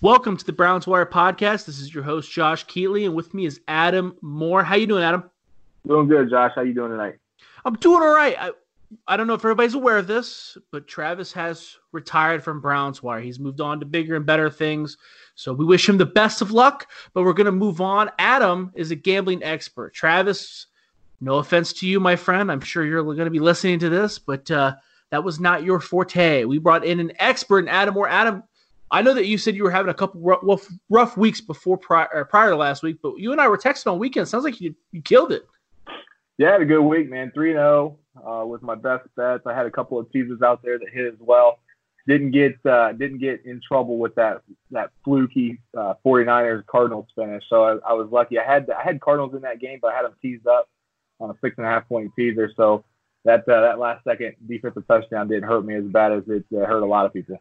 Welcome to the Browns Wire podcast. This is your host Josh Keatley, and with me is Adam Moore. How you doing, Adam? Doing good, Josh. How you doing tonight? I'm doing all right. I, I don't know if everybody's aware of this, but Travis has retired from Browns Wire. He's moved on to bigger and better things. So we wish him the best of luck, but we're going to move on. Adam is a gambling expert. Travis, no offense to you, my friend. I'm sure you're going to be listening to this, but uh, that was not your forte. We brought in an expert, and Adam or Adam. I know that you said you were having a couple rough, rough weeks before prior, prior to last week, but you and I were texting on weekend. Sounds like you you killed it. Yeah, I had a good week, man. 3 0 uh, was my best bets. I had a couple of teasers out there that hit as well. Didn't get uh, didn't get in trouble with that that fluky uh, 49ers Cardinals finish. So I, I was lucky. I had I had Cardinals in that game, but I had them teased up on a six and a half point teaser. So that uh, that last second defensive touchdown didn't hurt me as bad as it uh, hurt a lot of people.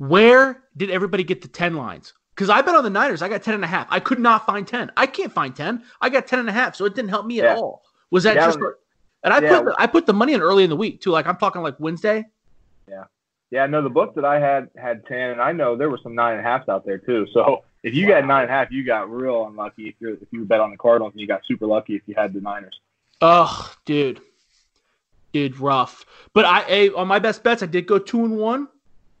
Where did everybody get the 10 lines? Because I bet on the Niners, I got 10 and a half. I could not find 10. I can't find 10. I got 10 and a half, so it didn't help me Yeah. at all. Was that Yeah, just when- and I yeah. put the, I put the money in early in the week too. Like I'm talking like Wednesday. Yeah, Yeah, no, the book that I had had 10, and I know there were some nine and a halves out there too. So if you got nine and a half, you got real unlucky if you if you bet on the Cardinals, and you got super lucky if you had the Niners. Oh, dude, dude, rough. But I, I on my best bets, I did go two and one.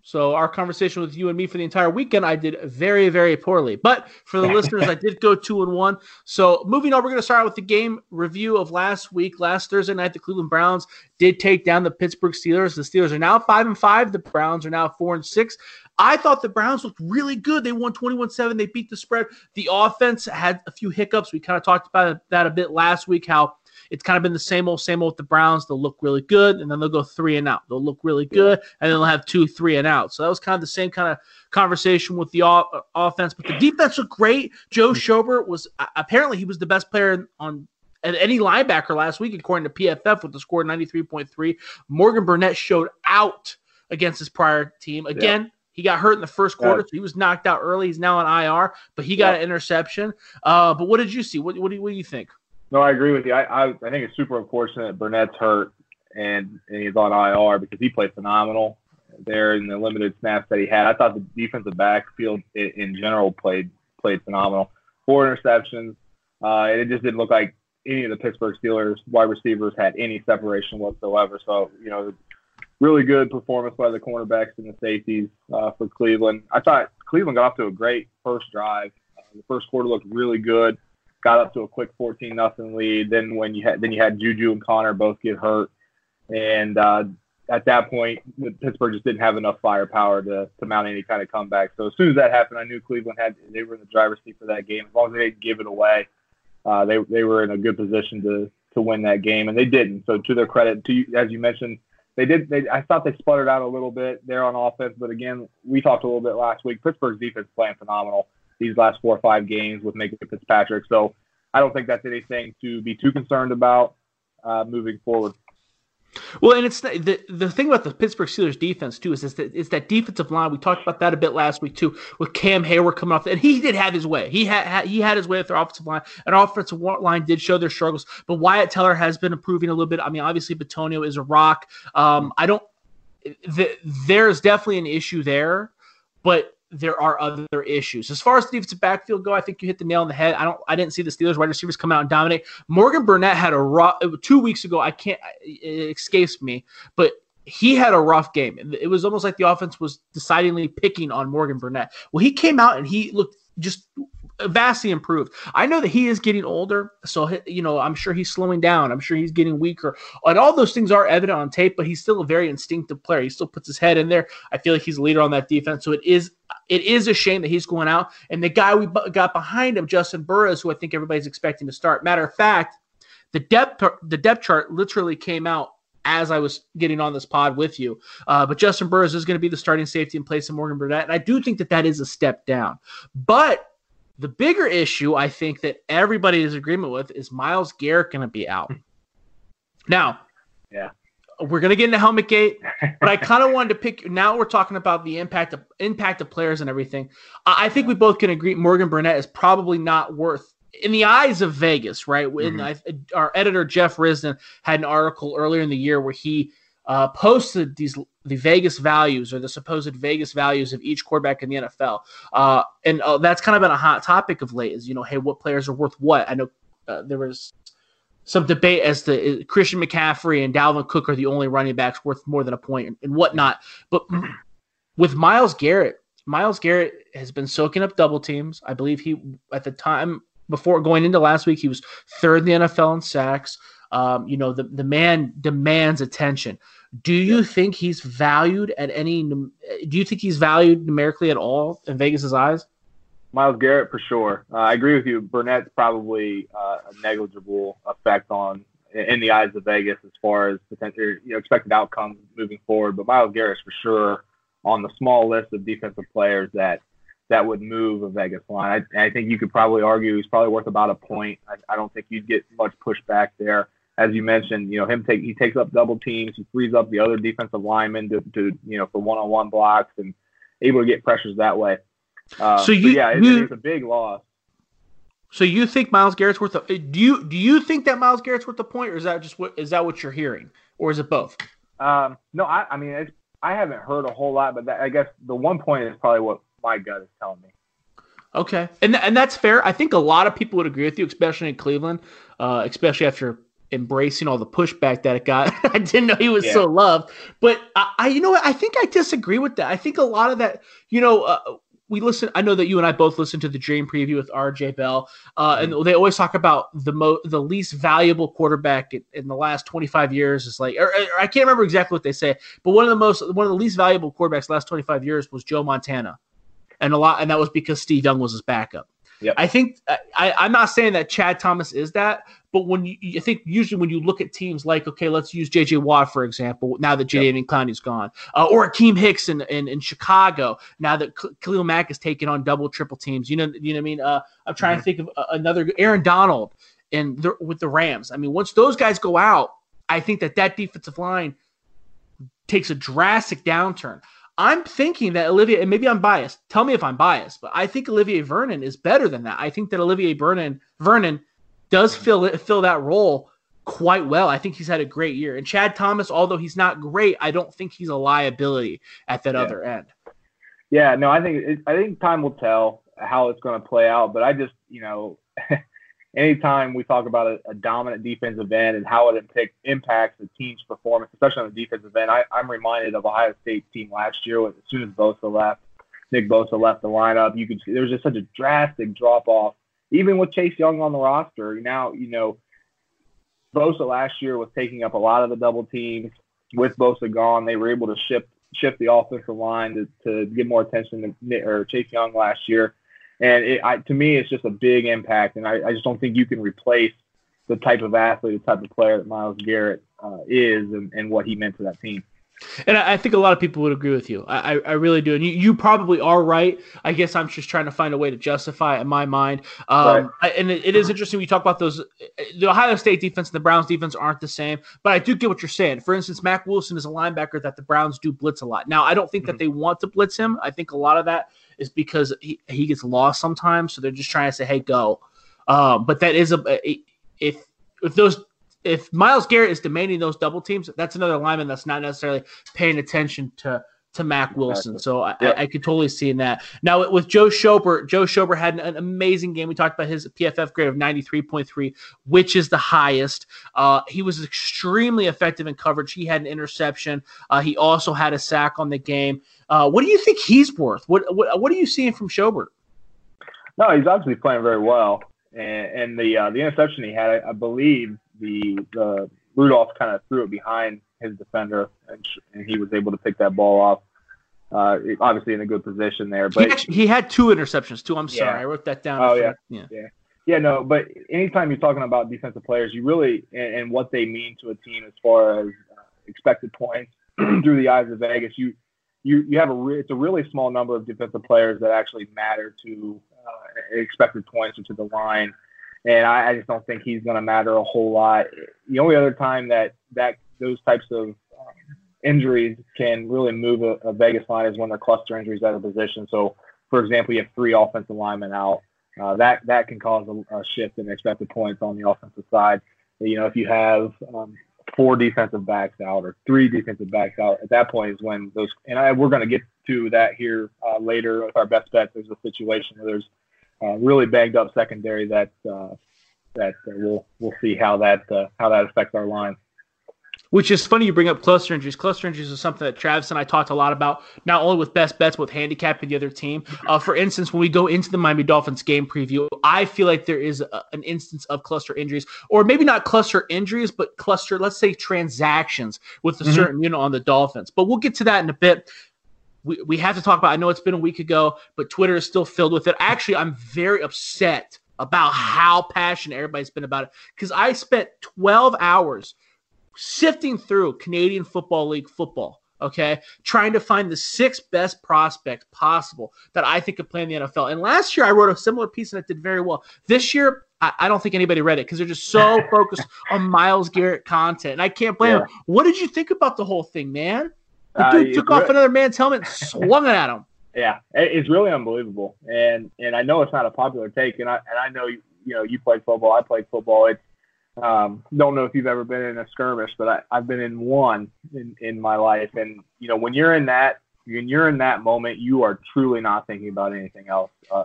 So our conversation with you and me for the entire weekend, I did very, very poorly. But for the listeners, I did go two and one. So moving on, we're going to start with the game review of last week. Last Thursday night, the Cleveland Browns did take down the Pittsburgh Steelers. The Steelers are now five and five. The Browns are now four and six. I thought the Browns looked really good. They won 21-7. They beat the spread. The offense had a few hiccups. We kind of talked about that a bit last week, how it's kind of been the same old, same old with the Browns. They'll look really good, and then they'll go three and out. They'll look really good, and then they'll have two, three and out. So that was kind of the same kind of conversation with the o- uh, offense. But the defense looked great. Joe mm-hmm. Schobert was uh, apparently he was the best player on any linebacker last week, according to PFF, with the score 93.3. Morgan Burnett showed out against his prior team. Again, he got hurt in the first quarter, Yeah. so he was knocked out early. He's now on IR, but he got Yeah. an interception. Uh, but what did you see? What, what, do, you, what do you think? No, I agree with you. I, I, I think it's super unfortunate Burnett's hurt and, and he's on IR because he played phenomenal there in the limited snaps that he had. I thought the defensive backfield in, in general played played phenomenal. Four interceptions. Uh, and it just didn't look like any of the Pittsburgh Steelers wide receivers had any separation whatsoever. So, you know, really good performance by the cornerbacks and the safeties uh, for Cleveland. I thought Cleveland got off to a great first drive. Uh, the first quarter looked really good got up to a quick 14 nothing lead. Then when you had then you had Juju and Conner both get hurt, and uh, at that point Pittsburgh just didn't have enough firepower to, to mount any kind of comeback. So as soon as that happened, I knew Cleveland had they were in the driver's seat for that game. As long as they didn't give it away, uh, they they were in a good position to to win that game, and they didn't. So to their credit, to as you mentioned. They did. They, I thought they sputtered out a little bit there on offense, but again, we talked a little bit last week. Pittsburgh's defense playing phenomenal these last four or five games with Minkah Fitzpatrick. So I don't think that's anything to be too concerned about uh, moving forward. Well, and it's the the thing about the Pittsburgh Steelers defense too is, is that that defensive line. We talked about that a bit last week too, with Cam Hayward coming off, and he did have his way. He had, he had his way with their offensive line, and offensive line did show their struggles. But Wyatt Teller has been improving a little bit. I mean, obviously Bitonio is a rock. Um, I don't. The, there's definitely an issue there, but there are other issues. As far as the defensive backfield go, I think you hit the nail on the head. I don't I didn't see the Steelers wide receivers come out and dominate. Morgan Burnett had a rough two weeks ago. I can't it escapes me, but he had a rough game. It was almost like the offense was decidedly picking on Morgan Burnett. Well, he came out and he looked just vastly improved. I know that he is getting older, so you know I'm sure he's slowing down. I'm sure he's getting weaker, and all those things are evident on tape. But he's still a very instinctive player. He still puts his head in there. I feel like he's a leader on that defense. So it is it is a shame that he's going out. And the guy we got behind him, Justin Burris, who I think everybody's expecting to start. Matter of fact, the depth the depth chart literally came out as I was getting on this pod with you. Uh, but Justin Burris is going to be the starting safety in place of Morgan Burnett, and I do think that that is a step down. But the bigger issue, I think that everybody is agreement with, is Myles Garrett going to be out. Now, yeah, we're going to get into helmet gate, but I kind of wanted to pick. Now we're talking about the impact of impact of players and everything. I, I think we both can agree Morgan Burnett is probably not worth in the eyes of Vegas, right? When mm-hmm. I, our editor Jeff Risdon had an article earlier in the year where he uh, posted these the Vegas values or the supposed Vegas values of each quarterback in the NFL, uh, and uh, that's kind of been a hot topic of late. Is you know, hey, what players are worth what? I know uh, there was some debate as to uh, Christian McCaffrey and Dalvin Cook are the only running backs worth more than a point and, and whatnot. But with Myles Garrett, Myles Garrett has been soaking up double teams. I believe he at the time before going into last week, he was third in the NFL in sacks. Um, you know, the, the man demands attention. Do you think he's valued at any? Do you think he's valued numerically at all in Vegas's eyes? Myles Garrett for sure. Uh, I agree with you. Burnett's probably uh, a negligible effect on in the eyes of Vegas as far as potential, you know, expected outcomes moving forward. But Myles Garrett's for sure on the small list of defensive players that that would move a Vegas line. I, I think you could probably argue he's probably worth about a point. I, I don't think you'd get much pushback there. As you mentioned, you know, him take he takes up double teams, he frees up the other defensive linemen to, to you know for one on one blocks and able to get pressures that way. Uh, so you, yeah, it, you, it's a big loss. So you think Myles Garrett's worth a do you do you think that Myles Garrett's worth a point, or is that just what is that what you're hearing, or is it both? Um, no, I, I mean I haven't heard a whole lot, but that, I guess the one point is probably what my gut is telling me. Okay, and and that's fair. I think a lot of people would agree with you, especially in Cleveland, uh, especially after embracing all the pushback that it got. I didn't know he was yeah. so loved, but I, I, you know what? I think I disagree with that. I think a lot of that, you know, uh, we listen. I know that you and I both listen to the Dream Preview with R.J. Bell, uh, and mm-hmm. they always talk about the mo- the least valuable quarterback in, in the last 25 years is like, or, or, I can't remember exactly what they say, but one of the most one of the least valuable quarterbacks last 25 years was Joe Montana, and a lot, and that was because Steve Young was his backup. Yep. I think I, I'm not saying that Chad Thomas is that, but when you, you think usually when you look at teams like okay, let's use J.J. Watt for example. Now that J.J. Yep. Clowney's gone, uh, or Akiem Hicks in, in, in Chicago. Now that Khalil Mack is taking on double triple teams. You know, you know what I mean. Uh, I'm trying mm-hmm. to think of uh, another Aaron Donald and with the Rams. I mean, once those guys go out, I think that that defensive line takes a drastic downturn. I'm thinking that Olivier, and maybe I'm biased. Tell me if I'm biased, but I think Olivier Vernon is better than that. I think that Olivier Vernon Vernon does mm-hmm. fill fill that role quite well. I think he's had a great year. And Chad Thomas, although he's not great, I don't think he's a liability at that yeah. other end. Yeah, no, I think it, I think time will tell how it's going to play out. But I just, you know, anytime we talk about a, a, dominant defensive end and how it impact, impacts the team's performance, especially on the defensive end, I, am reminded of Ohio State's team last year. As soon as Bosa left, Nick Bosa left the lineup, you could see there was just such a drastic drop off. Even with Chase Young on the roster, now you know Bosa last year was taking up a lot of the double teams. With Bosa gone, they were able to shift shift the offensive line to, to get more attention to or Chase Young last year. And it, I, to me, it's just a big impact. And I, I, just don't think you can replace the type of athlete, the type of player that Myles Garrett uh, is and, and what he meant to that team. And I think a lot of people would agree with you. I, I really do. And you, you probably are right. I guess I'm just trying to find a way to justify it in my mind. Um, right. and it, it is interesting we talk about those. The Ohio State defense and the Browns defense aren't the same, but I do get what you're saying. For instance, Mack Wilson is a linebacker that the Browns do blitz a lot. Now, I don't think mm-hmm. that they want to blitz him. I think a lot of that is because he, he gets lost sometimes. So they're just trying to say, hey, go. Um, but that is a if if those if Myles Garrett is demanding those double teams, that's another lineman that's not necessarily paying attention to to Mack Wilson. So I, yep. I, I, could totally see in that. Now with Joe Schobert, Joe Schobert had an, an, amazing game. We talked about his PFF grade of 93.3, which is the highest. Uh, he was extremely effective in coverage. He had an interception. Uh, he also had a sack on the game. Uh, what do you think he's worth? What, what what are you seeing from Schobert? No, he's obviously playing very well. And, and the uh, the interception he had, I, I believe the the Rudolph kind of threw it behind his defender, and, and he was able to pick that ball off. Uh, obviously in a good position there, but he, actually, he had two interceptions too. I'm sorry. I wrote that down. Oh yeah. yeah, yeah, yeah. No, but anytime you're talking about defensive players, you really and, and, what they mean to a team as far as expected points through the eyes of Vegas, you you you have a re- it's a really small number of defensive players that actually matter to uh, expected points or to the line, and I, I just don't think he's going to matter a whole lot. The only other time that that those types of um, injuries can really move a, a Vegas line is when they're cluster injuries at a position. So, for example, you have three offensive linemen out. Uh, that that can cause a, a, shift in expected points on the offensive side. You know, if you have um, four defensive backs out or three defensive backs out, at that point is when those. And I, we're going to get to that here uh, later with our best bet. There's a situation where there's uh, really banged up secondary that uh, that uh, we'll we'll see how that how that affects our line. Which is funny you bring up cluster injuries. Cluster injuries is something that Travis and I talked a lot about, not only with best bets, but with handicapping the other team. Uh, for instance, when we go into the Miami Dolphins game preview, I feel like there is a, an instance of cluster injuries, or maybe not cluster injuries, but cluster, let's say transactions with a mm-hmm. certain unit on the Dolphins. But we'll get to that in a bit. We, we have to talk about, I know it's been a week ago, but Twitter is still filled with it. Actually, I'm very upset about how passionate everybody's been about it because I spent 12 hours – sifting through Canadian Football League football, okay, trying to find the six best prospects possible that I think could play in the NFL. And last year I wrote a similar piece and it did very well. This year, I, I don't think anybody read it because they're just so focused on Myles Garrett content. And I can't blame yeah. them. What did you think about the whole thing, man? The uh, dude took off another man's helmet and swung it at him. Yeah, it's really unbelievable. And and I know it's not a popular take, and I and I know you, you know you played football, I played football. It's um, don't know if you've ever been in a skirmish, but I, I've been in one in, in my life. And, you know, when you're in that, when you're in that moment, you are truly not thinking about anything else. Uh,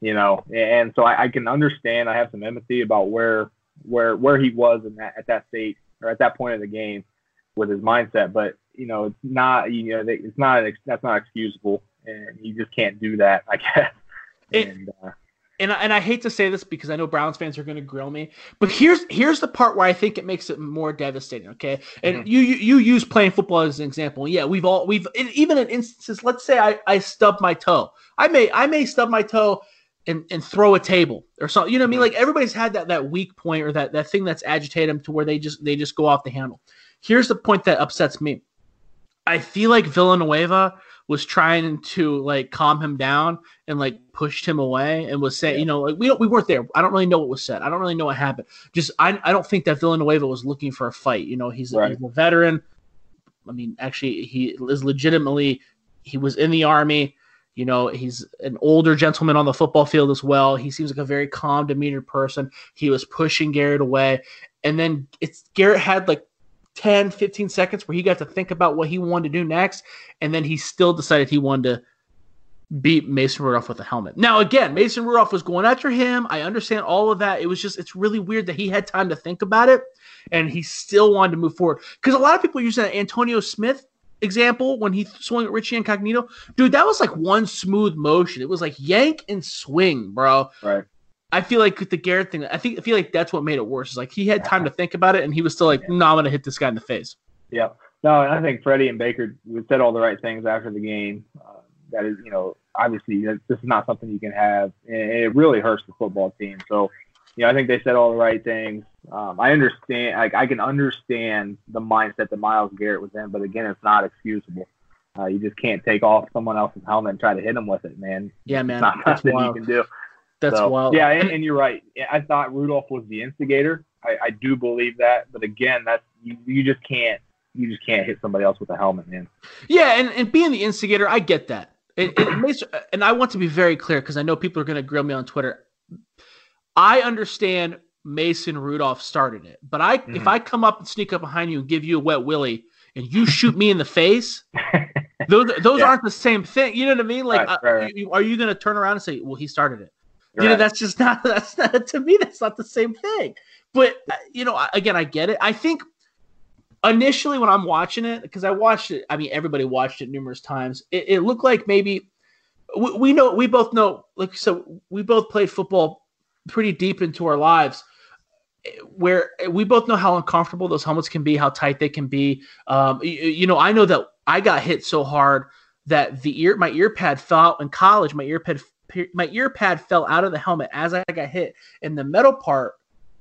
you know, and so I, I can understand. I have some empathy about where where where he was in that at that state or at that point of the game with his mindset. But you know, it's not you know it's not that's not excusable, and you just can't do that. I guess. It, and, uh, and and I hate to say this because I know Browns fans are going to grill me, but here's here's the part where I think it makes it more devastating. Okay, and mm-hmm. you, you you use playing football as an example. Yeah, we've all we've even in instances. Let's say I I stub my toe. I may I may stub my toe and and throw a table or something. You know what I mean? Mm-hmm. Like everybody's had that that weak point or that that thing that's agitated them to where they just they just go off the handle. Here's the point that upsets me. I feel like Villanueva was trying to like calm him down and like pushed him away and was saying, yeah. you know, like we don't, we weren't there. I don't really know what was said. I don't really know what happened. Just I, I don't think that Villanueva was looking for a fight. You know, he's, right. he's a veteran. I mean, actually, he is legitimately he was in the army. You know, he's an older gentleman on the football field as well. He seems like a very calm demeanor person. He was pushing Garrett away. And then it's Garrett had like 10, 15 seconds where he got to think about what he wanted to do next. And then he still decided he wanted to beat Mason Rudolph with a helmet. Now, again, Mason Rudolph was going after him. I understand all of that. It was just, it's really weird that he had time to think about it and he still wanted to move forward. Because a lot of people use that Antonio Smith example when he swung at Richie Incognito. Dude, that was like one smooth motion. It was like yank and swing, bro. Right. I feel like with the Garrett thing, I think I feel like that's what made it worse. Is like he had time to think about it, and he was still like, "No, I'm gonna hit this guy in the face." Yeah, no, I think Freddie and Baker said all the right things after the game. Uh, that is, you know, obviously this is not something you can have, and it really hurts the football team. So, you know, I think they said all the right things. Um, I understand, like I can understand the mindset that Myles Garrett was in, but again, it's not excusable. Uh, you just can't take off someone else's helmet and try to hit him with it, man. Yeah, man. It's not something you can do. That's so, wild. Yeah, and, and, you're right. I thought Rudolph was the instigator. I, I do believe that, but again, that's you, you just can't you just can't hit somebody else with a helmet, man. Yeah, and, and being the instigator, I get that. It, it makes, and I want to be very clear because I know people are going to grill me on Twitter. I understand Mason Rudolph started it, but I mm-hmm. if I come up and sneak up behind you and give you a wet willy and you shoot me in the face, those those yeah. aren't the same thing. You know what I mean? Like, right, right, right. are you going to turn around and say, "Well, he started it"? You're you know, that's just not that's not to me. That's not the same thing. But uh, you know, again, I get it. I think initially when I'm watching it, because I watched it, I mean, everybody watched it numerous times. It, it looked like maybe we, we, know we both know, like so, we both played football pretty deep into our lives. Where we both know how uncomfortable those helmets can be, how tight they can be. Um, you, you know, I know that I got hit so hard that the ear, my ear pad fell out in college. My ear pad my ear pad fell out of the helmet as I got hit, and the metal part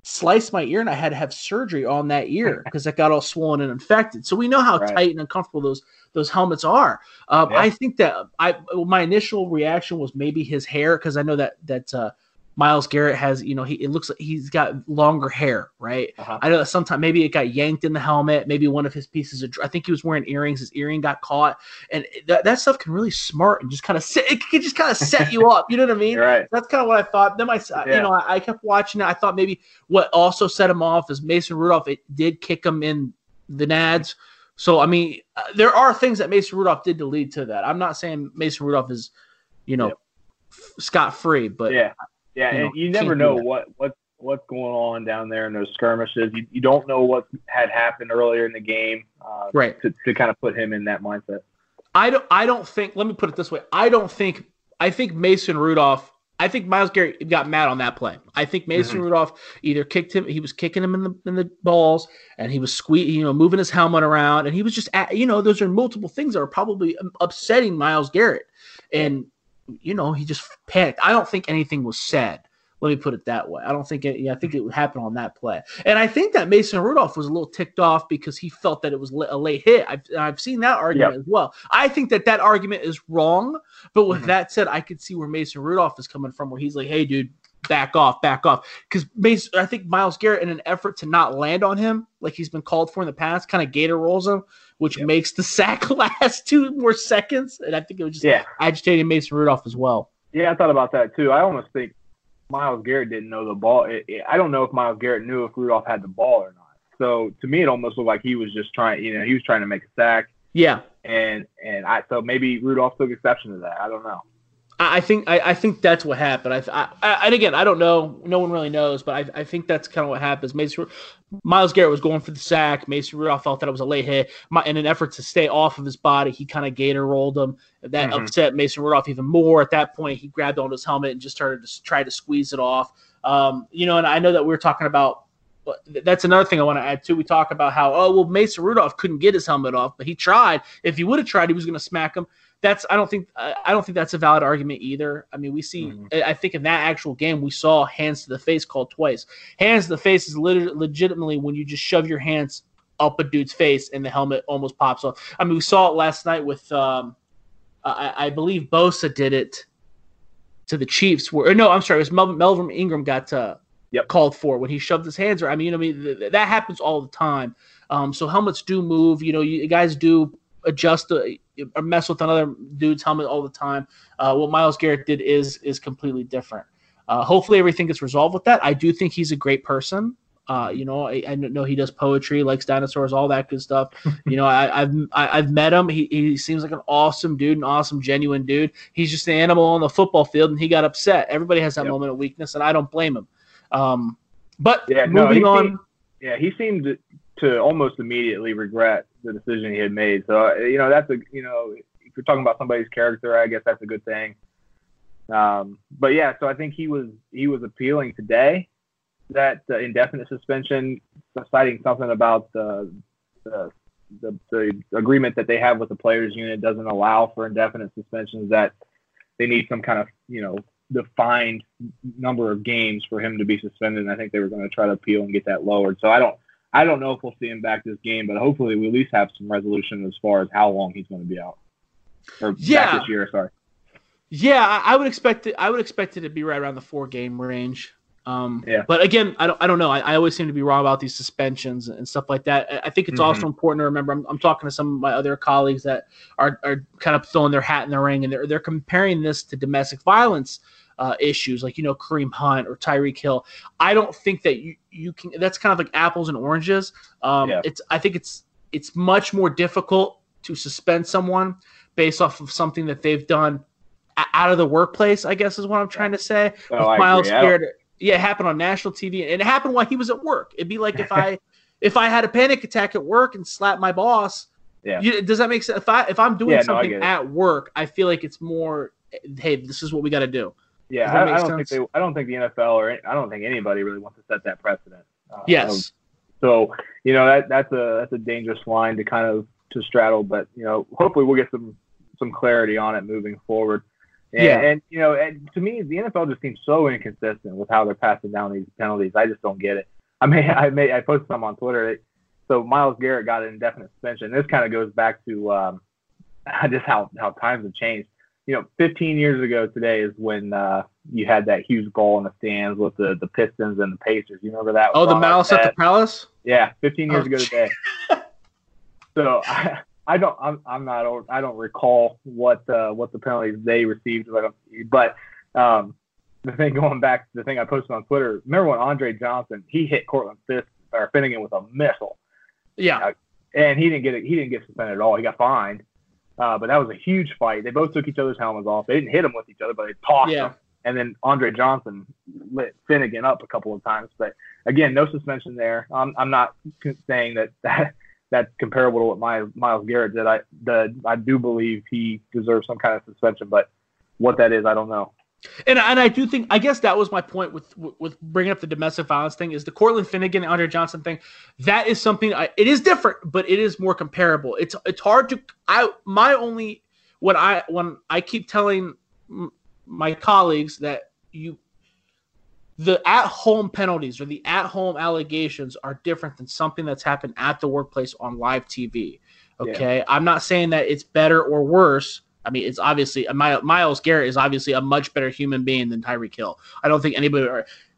sliced my ear and I had to have surgery on that ear because it got all swollen and infected. So we know how Right. tight and uncomfortable those those helmets are. Um, Yeah. I think that I my initial reaction was maybe his hair because I know that that uh, Myles Garrett has you know he it looks like he's got longer hair, right? Uh-huh. I know that sometimes maybe it got yanked in the helmet. Maybe one of his pieces of I think he was wearing earrings. His earring got caught, and that, that stuff can really smart and just kind of set it can just kind of set you up. You know what I mean? You're right. That's kind of what I thought. Then I, you know, I, I kept watching it. I thought maybe what also set him off is Mason Rudolph. It did kick him in the nads. So I mean, uh, there are things that Mason Rudolph did to lead to that. I'm not saying Mason Rudolph is, you know, Yep. scot free, but yeah, yeah, you know, and you never know what what what's going on down there in those skirmishes. You, you don't know what had happened earlier in the game uh, right. to, to kind of put him in that mindset. I don't. I don't think. Let me put it this way. I don't think. I think Mason Rudolph. I think Myles Garrett got mad on that play. I think Mason Rudolph either kicked him. He was kicking him in the in the balls, and he was squeezing, you know, moving his helmet around, and he was just, at, you know, those are multiple things that are probably upsetting Myles Garrett, and you know, he just panicked. I don't think anything was said. Let me put it that way. I don't think it. Yeah, I think it would happen on that play, and I think that Mason Rudolph was a little ticked off because he felt that it was a late hit. I've I've seen that argument as well. I think that that argument is wrong, but with Mhm. that said, I could see where Mason Rudolph is coming from, where he's like, "Hey, dude, back off, back off," because I think Myles Garrett, in an effort to not land on him like he's been called for in the past, kind of gator rolls him, which Yep. makes the sack last two more seconds, and I think it was just Yeah, agitating Mason Rudolph as well. yeah, I thought about that too. I almost think Myles Garrett didn't know the ball. It, it- I don't know if Myles Garrett knew if Rudolph had the ball or not. So to me, it almost looked like he was just trying. You know, he was trying to make a sack, Yeah, and and I so maybe Rudolph took exception to that. I don't know. I think I, I think that's what happened. I, I, and again I don't know. No one really knows, but I, I think that's kind of what happens. Mason Myles Garrett was going for the sack. Mason Rudolph felt that it was a late hit. My, in an effort to stay off of his body, he kind of gator rolled him. That Mhm. upset Mason Rudolph even more. At that point, he grabbed onto his helmet and just started to try to squeeze it off. Um, you know, and I know that we were talking about. That's another thing I want to add too. We talk about how oh well Mason Rudolph couldn't get his helmet off, but he tried. If he would have tried, he was going to smack him that's I don't think I don't think that's a valid argument either. I mean, we see Mhm. I think in that actual game we saw hands to the face called twice. Hands to the face is lit- legitimately when you just shove your hands up a dude's face and the helmet almost pops off. I mean, we saw it last night with um, I, I believe Bosa did it to the Chiefs. Where no, I'm sorry, it was Melvin, Melvin Ingram got uh, Yep. called for when he shoved his hands. around. I mean, you know, I mean th- that happens all the time. Um, so helmets do move. You know, you guys do adjust the, or mess with another dude's helmet all the time. Uh, what Myles Garrett did is is completely different. Uh, hopefully, everything gets resolved with that. I do think he's a great person. Uh, you know, I, I know he does poetry, likes dinosaurs, all that good stuff. you know, I, I've I, I've met him. He, he seems like an awesome dude, an awesome, genuine dude. He's just an animal on the football field, and he got upset. Everybody has that Yep. moment of weakness, and I don't blame him. Um, but Yeah, moving he on, seemed- Yeah, he seemed to almost immediately regret the decision he had made. So uh, you know, that's a you know, if you're talking about somebody's character, I guess that's a good thing. Um, but yeah, so I think he was he was appealing today that uh, indefinite suspension, citing something about the, the the the agreement that they have with the players unit doesn't allow for indefinite suspensions. That they need some kind of you know defined number of games for him to be suspended. And I think they were going to try to appeal and get that lowered. So I don't I don't know if we'll see him back this game, but hopefully we at least have some resolution as far as how long he's going to be out. Or Yeah. back this year, sorry. Yeah, I, would expect it. I would expect it to be right around the four game range. Um, Yeah. But again, I don't. I don't know. I, I always seem to be wrong about these suspensions and stuff like that. I- I think it's Mhm. also important to remember. I'm, I'm talking to some of my other colleagues that are, are kind of throwing their hat in the ring, and they're they're comparing this to domestic violence uh, issues, like you know Kareem Hunt or Tyreek Hill. I don't think that you you can. That's kind of like apples and oranges. Um, Yeah. It's. I think it's it's much more difficult to suspend someone based off of something that they've done out of the workplace, I guess is what I'm trying to say. Oh, With Myles. Garrett, yeah, it happened on national TV, and it happened while he was at work. It'd be like if I if I had a panic attack at work and slapped my boss. Yeah. you- does that make sense? If I if I'm doing Yeah, something it. at work, I feel like it's more. Hey, this is what we got to do. Yeah, I, I don't sense? think they. I don't think the NFL or I don't think anybody really wants to set that precedent. Uh, Yes. So you know that that's a that's a dangerous line to kind of to straddle, but you know hopefully we'll get some some clarity on it moving forward. And, Yeah. and you know, and to me, the NFL just seems so inconsistent with how they're passing down these penalties. I just don't get it. I may I may I posted some on Twitter. So Myles Garrett got an indefinite suspension. This kind of goes back to um, just how how times have changed. You know, 15 years ago today is when uh, you had that huge goal in the stands with the the Pistons and the Pacers. You remember that? Oh, the Malice at the Palace. Yeah, 15 years oh, ago today. so I, I don't I'm, I'm not I don't recall what uh, what the penalties they received, but um, the thing going back to the thing I posted on Twitter. Remember when Andre Johnson he hit Cortland Fist or Finnegan with a missile? Yeah, uh, and he didn't get it. He didn't get suspended at all. He got fined. Uh, but that was a huge fight. They both took each other's helmets off. They didn't hit them with each other, but they tossed yeah. them. And then Andre Johnson lit Finnegan up a couple of times. But again, no suspension there. I'm, I'm not saying that, that that's comparable to what my Myles Garrett did. I the I do believe he deserves some kind of suspension, but what that is, I don't know. And and I do think I guess that was my point with with bringing up the domestic violence thing is the Cortland Finnegan Andre Johnson thing. That is something I, it is different, but it is more comparable. It's it's hard to I my only when I when I keep telling my colleagues that you the at home penalties or the at home allegations are different than something that's happened at the workplace on live TV. Okay. Yeah. I'm not saying that it's better or worse. I mean, it's obviously Myles Garrett is obviously a much better human being than Tyreek Hill. I don't think anybody,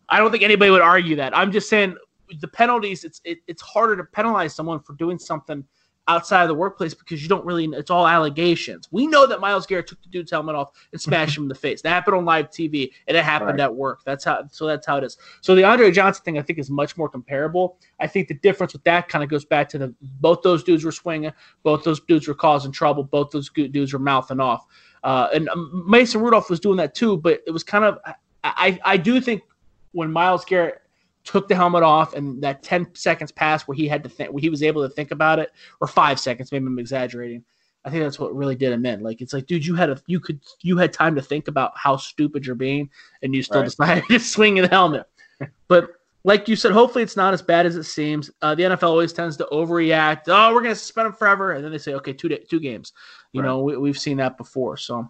I don't think anybody would argue that. I'm just saying the penalties. It's it, it's harder to penalize someone for doing something outside of the workplace because you don't really it's all allegations. We know that Myles Garrett took the dude's helmet off and smashed him in the face. That happened on live TV and it happened right. at work. That's how so that's how it is. So the Andre Johnson thing I think is much more comparable. I think the difference with that kind of goes back to the both those dudes were swinging, both those dudes were causing trouble, both those dudes were mouthing off. Uh, and um, Mason Rudolph was doing that too, but it was kind of I I do think when Myles Garrett took the helmet off and that 10 seconds passed where he had to think where he was able to think about it or five seconds maybe i'm exaggerating. I think that's what really did him in. Like it's like dude you had a you could you had time to think about how stupid you're being and you still right. decided to swing the helmet. But like you said hopefully it's not as bad as it seems. Uh, the nfl always tends to overreact. Oh we're going to suspend him forever and then they say okay two day, two games. You right. know we, we've seen that before so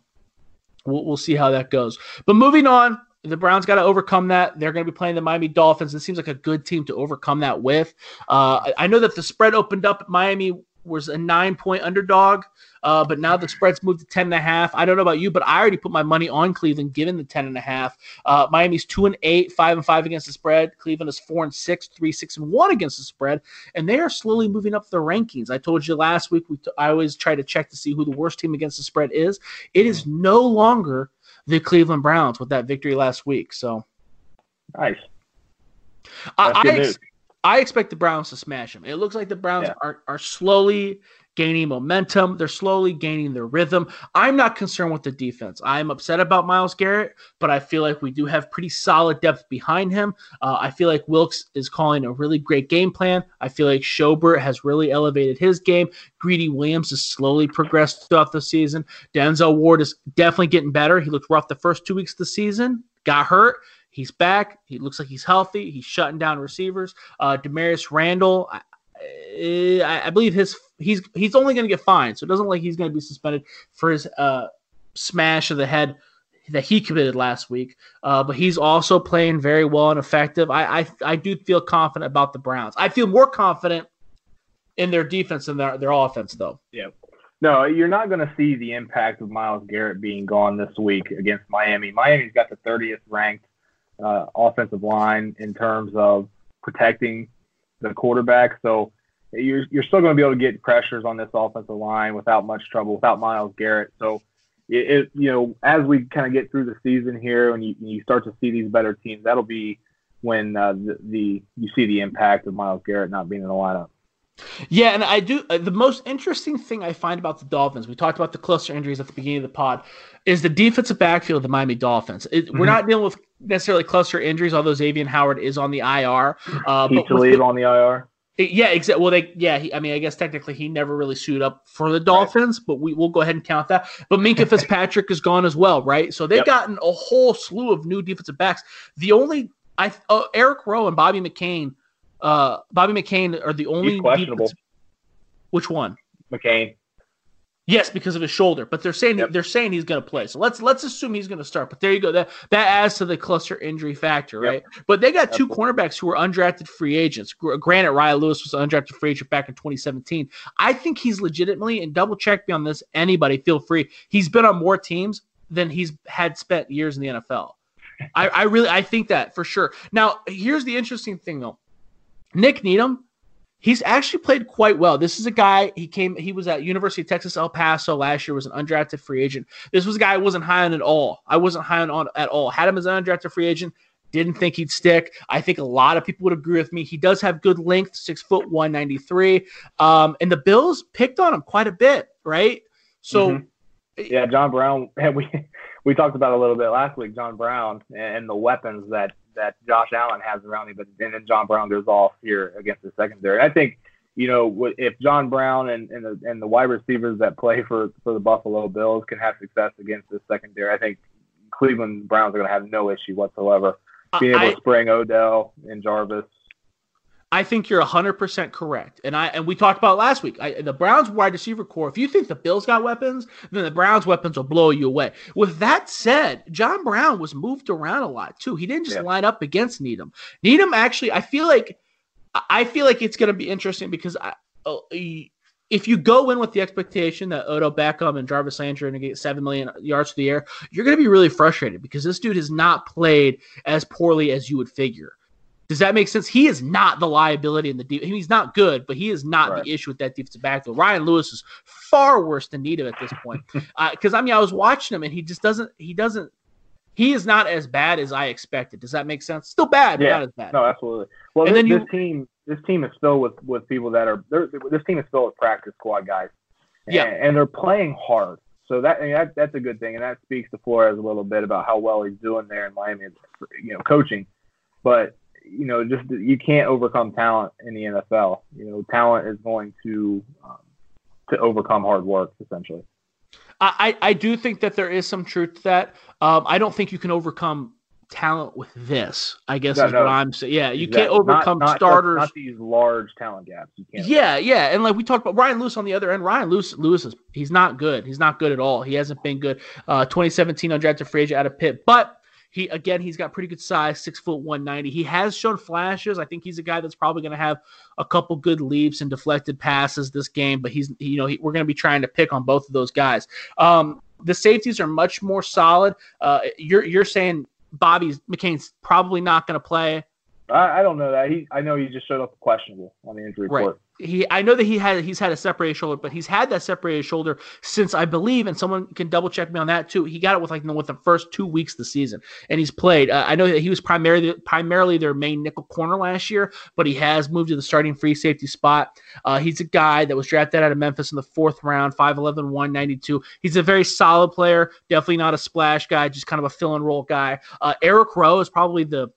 we'll, we'll see how that goes. But moving on the Browns got to overcome that. They're going to be playing the Miami Dolphins. It seems like a good team to overcome that with. Uh, I know that the spread opened up. Miami was a nine point underdog, uh, but now the spread's moved to 10 and a half. I don't know about you, but I already put my money on Cleveland given the 10 and a half. Uh, Miami's two and eight, five and five against the spread. Cleveland is four and six, three, six and one against the spread. And they are slowly moving up the rankings. I told you last week, we t- I always try to check to see who the worst team against the spread is. It is no longer the Cleveland Browns with that victory last week. So nice. I, I, ex- I, expect the Browns to smash them. It looks like the Browns yeah. are, are slowly gaining momentum. They're slowly gaining their rhythm. I'm not concerned with the defense. I'm upset about Myles Garrett, but I feel like we do have pretty solid depth behind him. Uh, I feel like Wilks is calling a really great game plan. I feel like Schobert has really elevated his game. Greedy Williams has slowly progressed throughout the season. Denzel Ward is definitely getting better. He looked rough the first two weeks of the season, got hurt. He's back. He looks like he's healthy. He's shutting down receivers. Uh, Damarious Randall, I, I, I believe his he's he's only going to get fined, so it doesn't like he's going to be suspended for his uh, smash of the head that he committed last week. Uh, but he's also playing very well and effective. I, I I do feel confident about the Browns. I feel more confident in their defense than their their offense, though. Yeah. No, you're not going to see the impact of Myles Garrett being gone this week against Miami. Miami's got the 30th ranked uh, offensive line in terms of protecting the quarterback. So you're you're still going to be able to get pressures on this offensive line without much trouble, without Myles Garrett. So it, it you know as we kind of get through the season here and you, you start to see these better teams, that'll be when uh, the, the you see the impact of Myles Garrett not being in the lineup. Yeah, and I do. Uh, the most interesting thing I find about the Dolphins, we talked about the cluster injuries at the beginning of the pod, is the defensive backfield of the Miami Dolphins. It, mm-hmm. We're not dealing with necessarily cluster injuries, although Xavier Howard is on the IR. Uh, to leave on the IR. Yeah, exactly. Well, they yeah. He, I mean, I guess technically he never really suited up for the Dolphins, right. but we will go ahead and count that. But Minkah Fitzpatrick is gone as well, right? So they've yep. gotten a whole slew of new defensive backs. The only I uh, Eric Rowe and Bobby McCain, uh, Bobby McCain are the only He's questionable. Which one? McCain. Yes, because of his shoulder, but they're saying yep. they're saying he's going to play. So let's let's assume he's going to start. But there you go. That that adds to the cluster injury factor, right? Yep. But they got two cornerbacks who were undrafted free agents. Granted, Ryan Lewis was an undrafted free agent back in 2017. I think he's legitimately and double check me on this. Anybody, feel free. He's been on more teams than he's had spent years in the NFL. I, I really I think that for sure. Now here's the interesting thing though. Nick Needham He's actually played quite well. This is a guy. He came. He was at University of Texas El Paso last year. Was an undrafted free agent. This was a guy I wasn't high on at all. I wasn't high on at all. Had him as an undrafted free agent. Didn't think he'd stick. I think a lot of people would agree with me. He does have good length, six foot one ninety three. Um, and the Bills picked on him quite a bit, right? So, mm-hmm. yeah, John Brown. We we talked about a little bit last week. John Brown and the weapons that that Josh Allen has around him, but and then John Brown goes off here against the secondary. I think you know if John Brown and and the, and the wide receivers that play for for the Buffalo Bills can have success against the secondary, I think Cleveland Browns are going to have no issue whatsoever uh, being able I, to spring Odell and Jarvis I think you're 100% correct. And I and we talked about last week. I, the Browns wide receiver corps, if you think the Bills got weapons, then the Browns weapons will blow you away. With that said, John Brown was moved around a lot too. He didn't just yeah. line up against Needham. Needham actually, I feel like I feel like it's going to be interesting because I, oh, if you go in with the expectation that Odo Beckham and Jarvis Landry are going to get 7 million yards to the air, you're going to be really frustrated because this dude has not played as poorly as you would figure. Does that make sense? He is not the liability in the deep. He's not good, but he is not right. the issue with that defensive backfield. Ryan Lewis is far worse than Needham at this point. Because uh, I mean, I was watching him, and he just doesn't. He doesn't. He is not as bad as I expected. Does that make sense? Still bad, yeah. not as bad. No, absolutely. Well, and this, then you, this team, this team is filled with with people that are. This team is filled with practice squad guys. Yeah, and, and they're playing hard. So that, I mean, that that's a good thing, and that speaks to Flores a little bit about how well he's doing there in Miami, you know, coaching. But you know, just you can't overcome talent in the NFL. You know, talent is going to um, to overcome hard work essentially. I, I do think that there is some truth to that. Um, I don't think you can overcome talent with this. I guess no, is no, what I'm saying. Yeah, you exactly. can't overcome not, not, starters. Not these large talent gaps. You can't. Yeah, yeah, and like we talked about Ryan Lewis on the other end. Ryan Lewis, Lewis is he's not good. He's not good at all. He hasn't been good. Uh, 2017 undrafted free agent out of Pitt, but he again, he's got pretty good size, six foot one ninety. He has shown flashes. I think he's a guy that's probably going to have a couple good leaps and deflected passes this game. But he's, you know, he, we're going to be trying to pick on both of those guys. Um, the safeties are much more solid. Uh, you're you're saying Bobby McCain's probably not going to play. I, I, don't know that. He I know he just showed up questionable on the injury report. He I know that he had he's had a separated shoulder, but he's had that separated shoulder since I believe, and someone can double check me on that too. He got it with like with the first two weeks of the season, and he's played. Uh, I know that he was primarily primarily their main nickel corner last year, but he has moved to the starting free safety spot. Uh, he's a guy that was drafted out of Memphis in the fourth round, 5'11", 192. He's a very solid player, definitely not a splash guy, just kind of a fill and roll guy. Uh, Eric Rowe is probably the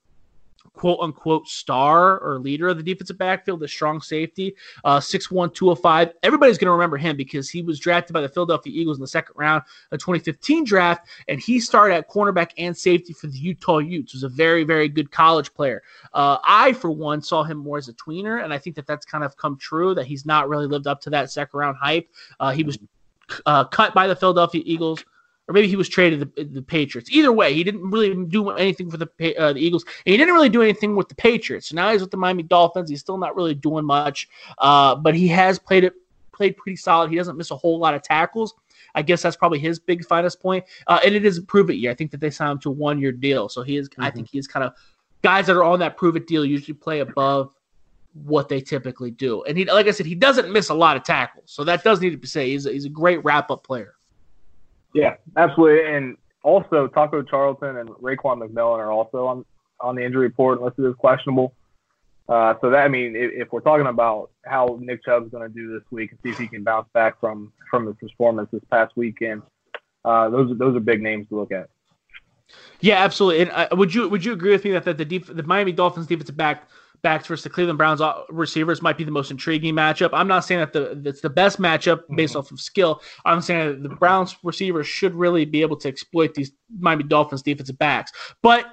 quote unquote star or leader of the defensive backfield, the strong safety, uh, 6'1, 205. Everybody's going to remember him because he was drafted by the Philadelphia Eagles in the second round of 2015 draft, and he started at cornerback and safety for the Utah Utes. Was a very, very good college player. Uh, I, for one, saw him more as a tweener, and I think that that's kind of come true that he's not really lived up to that second round hype. Uh, he was uh, cut by the Philadelphia Eagles or maybe he was traded to the, the, Patriots. Either way, he didn't really do anything for the uh, the Eagles, and he didn't really do anything with the Patriots. So now he's with the Miami Dolphins. He's still not really doing much, uh, but he has played it played pretty solid. He doesn't miss a whole lot of tackles. I guess that's probably his big finest point. Uh, and it is a prove it year. I think that they signed him to a one year deal. So he is. Mm-hmm. I think he is kind of guys that are on that prove it deal usually play above what they typically do. And he, like I said, he doesn't miss a lot of tackles. So that does need to be said. He's a, he's a great wrap up player. Yeah, absolutely. And also, Taco Charlton and Raekwon McMillan are also on, on the injury report listed as questionable. Uh, so that I mean, if, if, we're talking about how Nick Chubb's going to do this week and see if he can bounce back from from his performance this past weekend, uh, those are, those are big names to look at. Yeah, absolutely. And uh, would you would you agree with me that, that the def- the Miami Dolphins defensive back backs versus the Cleveland Browns receivers might be the most intriguing matchup. I'm not saying that the it's the best matchup based mm-hmm. off of skill. I'm saying that the Browns receivers should really be able to exploit these Miami Dolphins defensive backs. But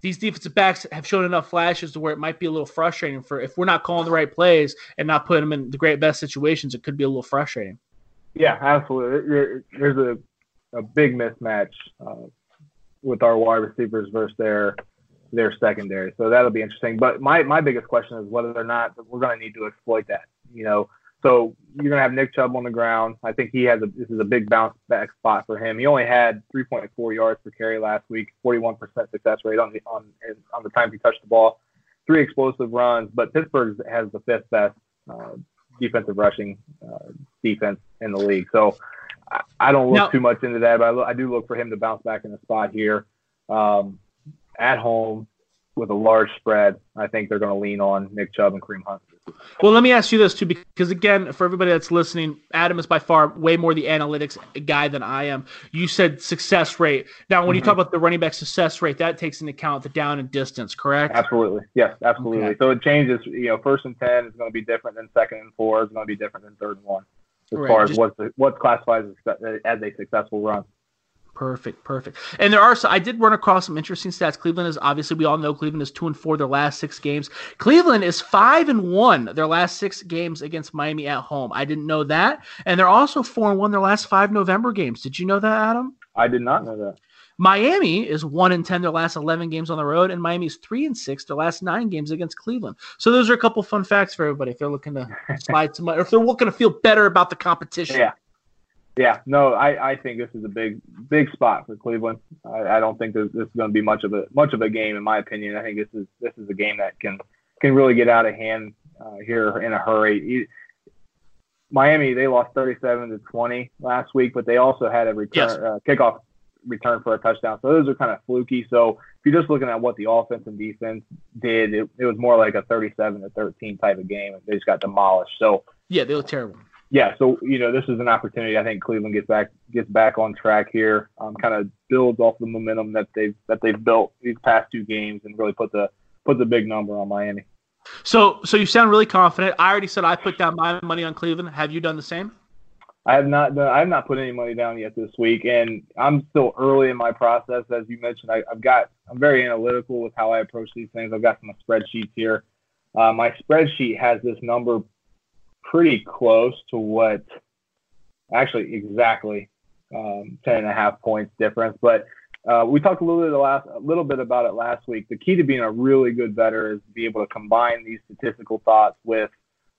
these defensive backs have shown enough flashes to where it might be a little frustrating for if we're not calling the right plays and not putting them in the great best situations, it could be a little frustrating. Yeah, absolutely. There's a a big mismatch uh, with our wide receivers versus their their secondary. So that'll be interesting. But my my biggest question is whether or not we're going to need to exploit that. You know, so you're going to have Nick Chubb on the ground. I think he has a this is a big bounce back spot for him. He only had 3.4 yards per carry last week, 41% success rate on the on on the times he touched the ball, three explosive runs. But Pittsburgh has the fifth best uh, defensive rushing uh, defense in the league. So I, I don't look now, too much into that, but I, look, I, do look for him to bounce back in the spot here. Um, at home with a large spread, I think they're going to lean on Nick Chubb and Kareem Hunt. Well, let me ask you this too, because again, for everybody that's listening, Adam is by far way more the analytics guy than I am. You said success rate. Now, when mm-hmm. you talk about the running back success rate, that takes into account the down and distance, correct? Absolutely. Yes, absolutely. Okay. So it changes. You know, first and ten is going to be different than second and four is going to be different than third and one, as right. far as Just, what's what's classified as, as a successful run. Perfect, perfect. And there are, I did run across some interesting stats. Cleveland is obviously we all know Cleveland is two and four their last six games. Cleveland is five and one their last six games against Miami at home. I didn't know that. And they're also four and one their last five November games. Did you know that, Adam? I did not know that. Miami is one and ten their last eleven games on the road, and Miami is three and six their last nine games against Cleveland. So those are a couple fun facts for everybody if they're looking to slide some, or if they're looking to feel better about the competition. Yeah, yeah, no, I, I think this is a big big spot for Cleveland. I, I don't think this, this is going to be much of a much of a game in my opinion. I think this is this is a game that can can really get out of hand uh, here in a hurry. Miami they lost 37 to 20 last week, but they also had a return yes. uh, kickoff return for a touchdown. So those are kind of fluky. So if you're just looking at what the offense and defense did, it, it was more like a 37 to 13 type of game. They just got demolished. So yeah, they were terrible yeah, so you know this is an opportunity. I think Cleveland gets back gets back on track here. Um, kind of builds off the momentum that they've that they've built these past two games and really put the put the big number on Miami. So so you sound really confident. I already said I put down my money on Cleveland. Have you done the same? I have not done, I have not put any money down yet this week, and I'm still early in my process. As you mentioned, I, have got I'm very analytical with how I approach these things. I've got some spreadsheets here. Uh, my spreadsheet has this number pretty close to what, actually exactly um, 10 and a half points difference. But uh, we talked a little bit last, a little bit about it last week. The key to being a really good bettor is to be able to combine these statistical thoughts with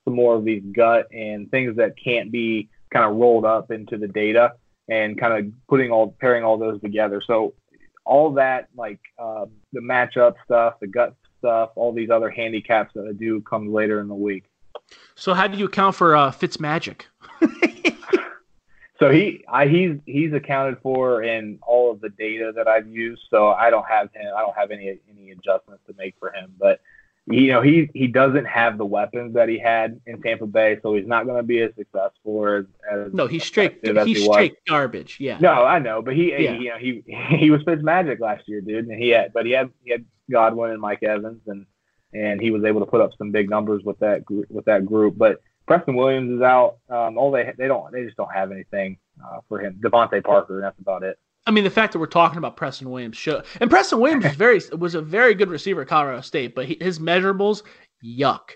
some more of these gut and things that can't be kind of rolled up into the data and kind of putting all pairing all those together. So all that like uh, the matchup stuff, the gut stuff, all these other handicaps that I do come later in the week. So how do you account for uh, Fitz magic? so he I, he's he's accounted for in all of the data that I've used. So I don't have him. I don't have any any adjustments to make for him. But you know he he doesn't have the weapons that he had in Tampa Bay, so he's not going to be as successful as, as no. He's straight. He's he straight garbage. Yeah. No, I know, but he, yeah. he you know he he was Fitz magic last year, dude, and he had but he had he had Godwin and Mike Evans and and he was able to put up some big numbers with that group, with that group. But Preston Williams is out. Um, all they they don't they just don't have anything uh, for him. DeVante Parker, that's about it. I mean, the fact that we're talking about Preston Williams show, and Preston Williams was very was a very good receiver at Colorado State, but he, his measurables, yuck.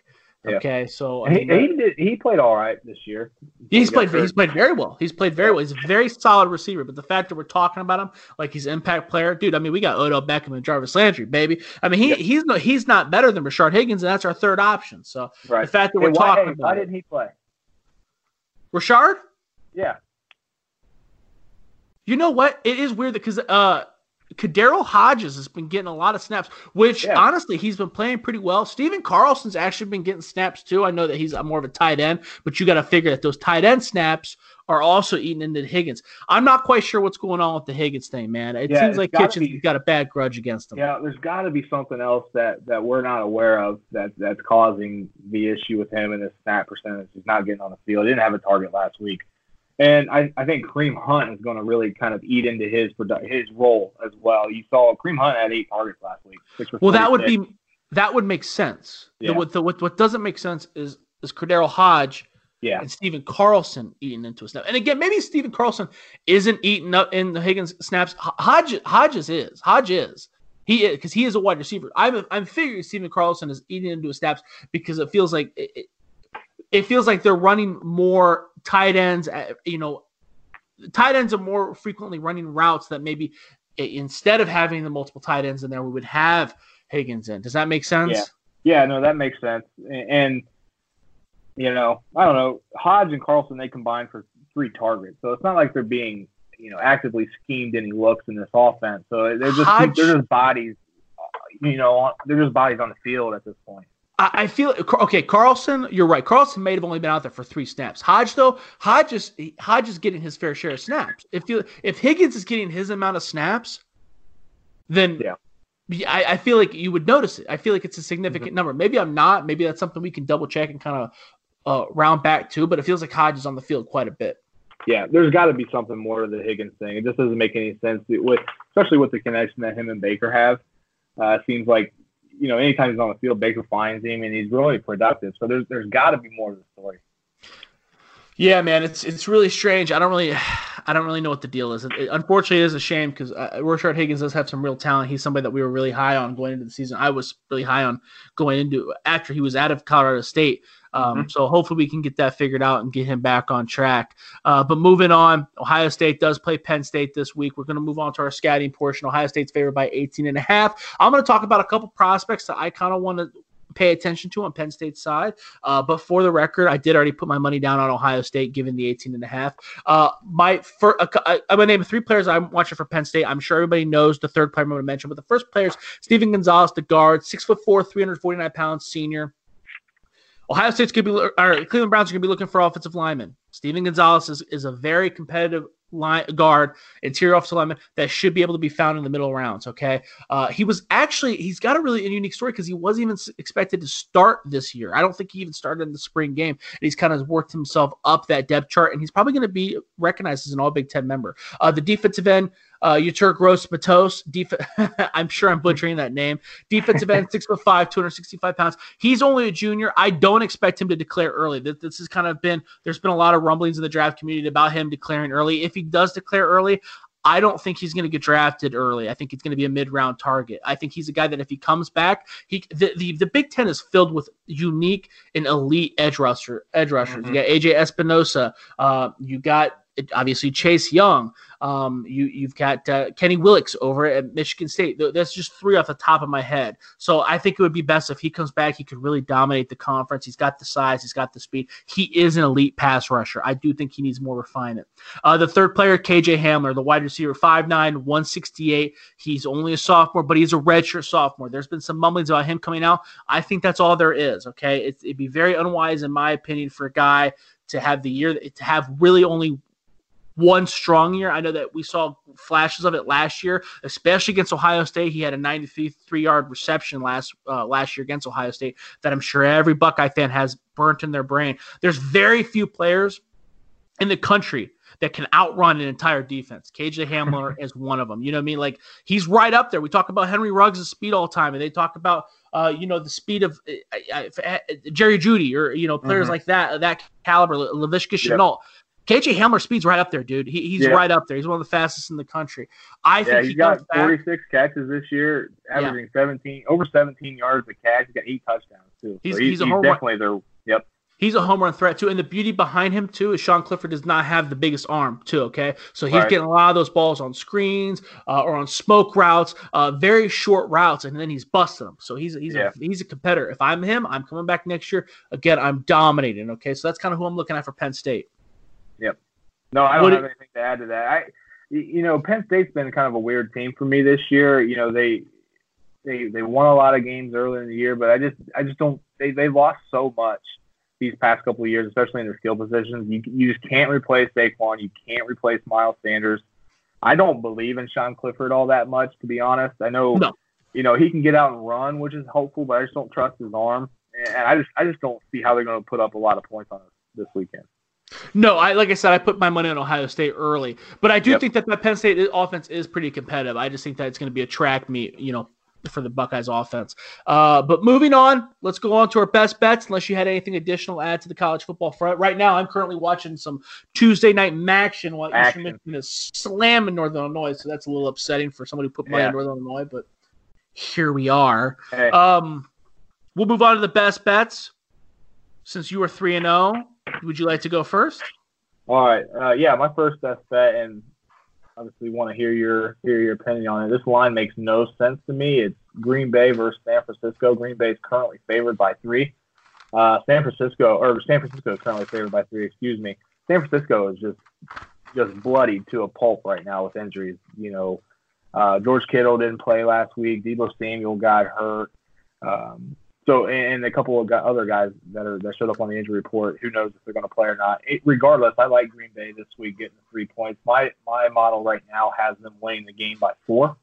Okay, so I mean, he, he, did, he played all right this year. He's played he's played very well. He's played very well. He's a very solid receiver. But the fact that we're talking about him like he's an impact player, dude. I mean, we got Odell Beckham and Jarvis Landry, baby. I mean, he he's no he's not better than Rashard Higgins, and that's our third option. So right. the fact that we're why, talking hey, about why didn't he play? Rashard? Yeah. You know what? It is weird because uh KhaDarel Hodges has been getting a lot of snaps, which yeah. honestly he's been playing pretty well. Stephen Carlson's actually been getting snaps too. I know that he's more of a tight end, but you got to figure that those tight end snaps are also eating into Higgins. I'm not quite sure what's going on with the Higgins thing, man. It yeah, seems like Kitchens be, got a bad grudge against him. Yeah, there's got to be something else that that we're not aware of that that's causing the issue with him and his snap percentage. He's not getting on the field. He didn't have a target last week. And I, I think Kareem Hunt is going to really kind of eat into his his role as well. You saw Kareem Hunt had eight targets last week. well, that would be that would make sense. Yeah. The, what, the, what what doesn't make sense is is KhaDarel Hodge yeah. and Stephen Carlson eating into a snap. And again, maybe Stephen Carlson isn't eating up in the Higgins snaps. Hodge Hodges is Hodge is. He is because he is a wide receiver. I'm I'm figuring Stephen Carlson is eating into his snaps because it feels like it, it feels like they're running more tight ends, uh, you know, tight ends are more frequently running routes that maybe instead of having the multiple tight ends in there, we would have Higgins in. Does that make sense? Yeah. Yeah, no, that makes sense. And, you know, I don't know, Hodge and Carlson they combined for three targets, so it's not like they're being you know actively schemed any looks in this offense. So they're just Hodge, they're just bodies, you know, they're just bodies on the field at this point. I feel okay. Carlson, you're right. Carlson may have only been out there for three snaps. Hodge, though, Hodge is Hodge is getting his fair share of snaps. If you if Higgins is getting his amount of snaps, then yeah. I, I feel like you would notice it. I feel like it's a significant mm-hmm. number. Maybe I'm not. Maybe that's something we can double check and kind of uh, round back to. But it feels like Hodge is on the field quite a bit. Yeah, there's got to be something more to the Higgins thing. It just doesn't make any sense, with, especially with the connection that him and Baker have. Uh, seems like you know, anytime he's on the field, Baker finds him and he's really productive. So there's there's got to be more to the story. Yeah, man, it's it's really strange. I don't really, I don't really know what the deal is. It, it, unfortunately, it is a shame because uh, Higgins does have some real talent. He's somebody that we were really high on going into the season. I was really high on going into after he was out of Colorado State. Um, mm-hmm. So hopefully we can get that figured out and get him back on track. Uh, but moving on, Ohio State does play Penn State this week. We're going to move on to our scouting portion. Ohio State's favored by 18 and a half. I'm going to talk about a couple prospects that I kind of want to pay attention to on Penn State's side. Uh, but for the record, I did already put my money down on Ohio State given the 18 and a half. Uh, my for, uh, I'm going to name three players I'm watching for Penn State. I'm sure everybody knows the third player I'm going to mention, but the first player is Steven Gonzalez, the guard, six foot four, 349 pounds, senior. Ohio State's going to be, or Cleveland Browns are going to be looking for offensive linemen. Steven Gonzalez is, is a very competitive line guard, interior offensive lineman that should be able to be found in the middle rounds. Okay, uh, he was actually he's got a really unique story because he wasn't even expected to start this year. I don't think he even started in the spring game, and he's kind of worked himself up that depth chart, and he's probably going to be recognized as an All Big Ten member. Uh, the defensive end uh, Yetur Gross-Matos, def- I'm sure I'm butchering that name. Defensive end, six foot five, 265 pounds. He's only a junior. I don't expect him to declare early. This, this has kind of been, there's been a lot of rumblings in the draft community about him declaring early. If he does declare early, I don't think he's going to get drafted early. I think he's going to be a mid-round target. I think he's a guy that if he comes back, he the the, the Big Ten is filled with unique and elite edge rusher edge rushers. Mm-hmm. You got AJ Epenesa. Uh, you got obviously Chase Young. Um, you you've got uh, Kenny Willekes over at Michigan State. That's just three off the top of my head. So I think it would be best if he comes back. He could really dominate the conference. He's got the size. He's got the speed. He is an elite pass rusher. I do think he needs more refinement. Uh, the third player, KJ Hamler, the wide receiver, 5'9", 168. He's only a sophomore, but he's a redshirt sophomore. There's been some mumblings about him coming out. I think that's all there is. Okay, it'd be very unwise, in my opinion, for a guy to have the year to have really only one strong year. I know that we saw flashes of it last year, especially against Ohio State. He had a 93 yard reception last uh, last year against Ohio State that I'm sure every Buckeye fan has burnt in their brain. There's very few players in the country that can outrun an entire defense. KJ Hamler is one of them. You know what I mean? Like he's right up there. We talk about Henry Ruggs' speed all the time, and they talk about uh, you know the speed of uh, uh, Jerry Jeudy or you know players mm-hmm. like that that caliber, Laviska Shenault. Yep. KJ Hamler speed's right up there, dude. He, he's yeah. right up there. He's one of the fastest in the country. I yeah, think he got 46 back. catches this year, averaging yeah. 17 over 17 yards a catch. He's got eight touchdowns too. He's, so he's, he's, he's definitely their yep. He's a home run threat too, and the beauty behind him too is Sean Clifford does not have the biggest arm too. Okay, so he's right. getting a lot of those balls on screens uh, or on smoke routes, uh, very short routes, and then he's busting them. So he's he's yeah. a, he's a competitor. If I'm him, I'm coming back next year again. I'm dominating. Okay, so that's kind of who I'm looking at for Penn State. Yep. No, I don't what have anything to add to that. I, you know, Penn State's been kind of a weird team for me this year. You know, they they they won a lot of games early in the year, but I just I just don't they they lost so much these past couple of years, especially in their skill positions. You you just can't replace Saquon. You can't replace Miles Sanders. I don't believe in Sean Clifford all that much, to be honest. I know, no. you know, he can get out and run, which is hopeful, but I just don't trust his arm, and I just I just don't see how they're going to put up a lot of points on us this weekend. No, I like I said, I put my money on Ohio State early, but I do yep. think that that Penn State offense is pretty competitive. I just think that it's going to be a track meet, you know, for the Buckeyes offense. Uh, but moving on, let's go on to our best bets. Unless you had anything additional to add to the college football front, right now I'm currently watching some Tuesday night action while action. Eastern Michigan is slamming Northern Illinois, so that's a little upsetting for somebody who put money yeah. on Northern Illinois. But here we are. Hey. Um, we'll move on to the best bets. Since you are three and zero, oh, would you like to go first? All right. Uh, yeah, my first best bet, and obviously want to hear your hear your opinion on it. This line makes no sense to me. It's Green Bay versus San Francisco. Green Bay is currently favored by three. Uh, San Francisco or San Francisco is currently favored by three. Excuse me. San Francisco is just just bloodied to a pulp right now with injuries. You know, uh, George Kittle didn't play last week. Deebo Samuel got hurt. Um, so, and a couple of other guys that are that showed up on the injury report. Who knows if they're going to play or not? It, regardless, I like Green Bay this week getting the three points. My my model right now has them winning the game by four.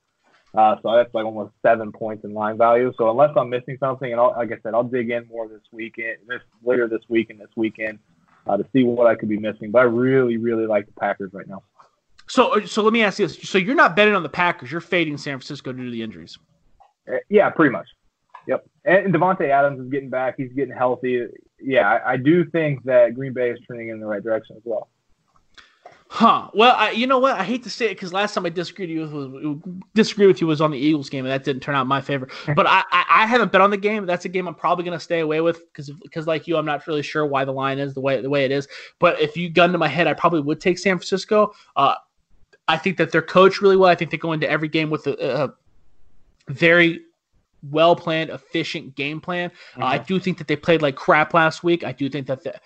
Uh, so that's like almost seven points in line value. So unless I'm missing something, and I'll, like I said, I'll dig in more this weekend, this later this week and this weekend uh, to see what I could be missing. But I really, really like the Packers right now. So, so let me ask you this: so you're not betting on the Packers, you're fading San Francisco due to the injuries. Uh, yeah, pretty much. Yep. And Davante Adams is getting back. He's getting healthy. Yeah, I, I, do think that Green Bay is turning in the right direction as well. Huh. Well, I, you know what? I hate to say it because last time I disagreed with you was, disagree with you was on the Eagles game, and that didn't turn out in my favor. But I, I, I haven't bet on the game. That's a game I'm probably going to stay away with because because like you, I'm not really sure why the line is the way the way it is. But if you gun to my head, I probably would take San Francisco. Uh, I think that they're coached really well. I think they go into every game with a, a very well planned, efficient game plan. Mm-hmm. Uh, I do think that they played like crap last week. I do think that the,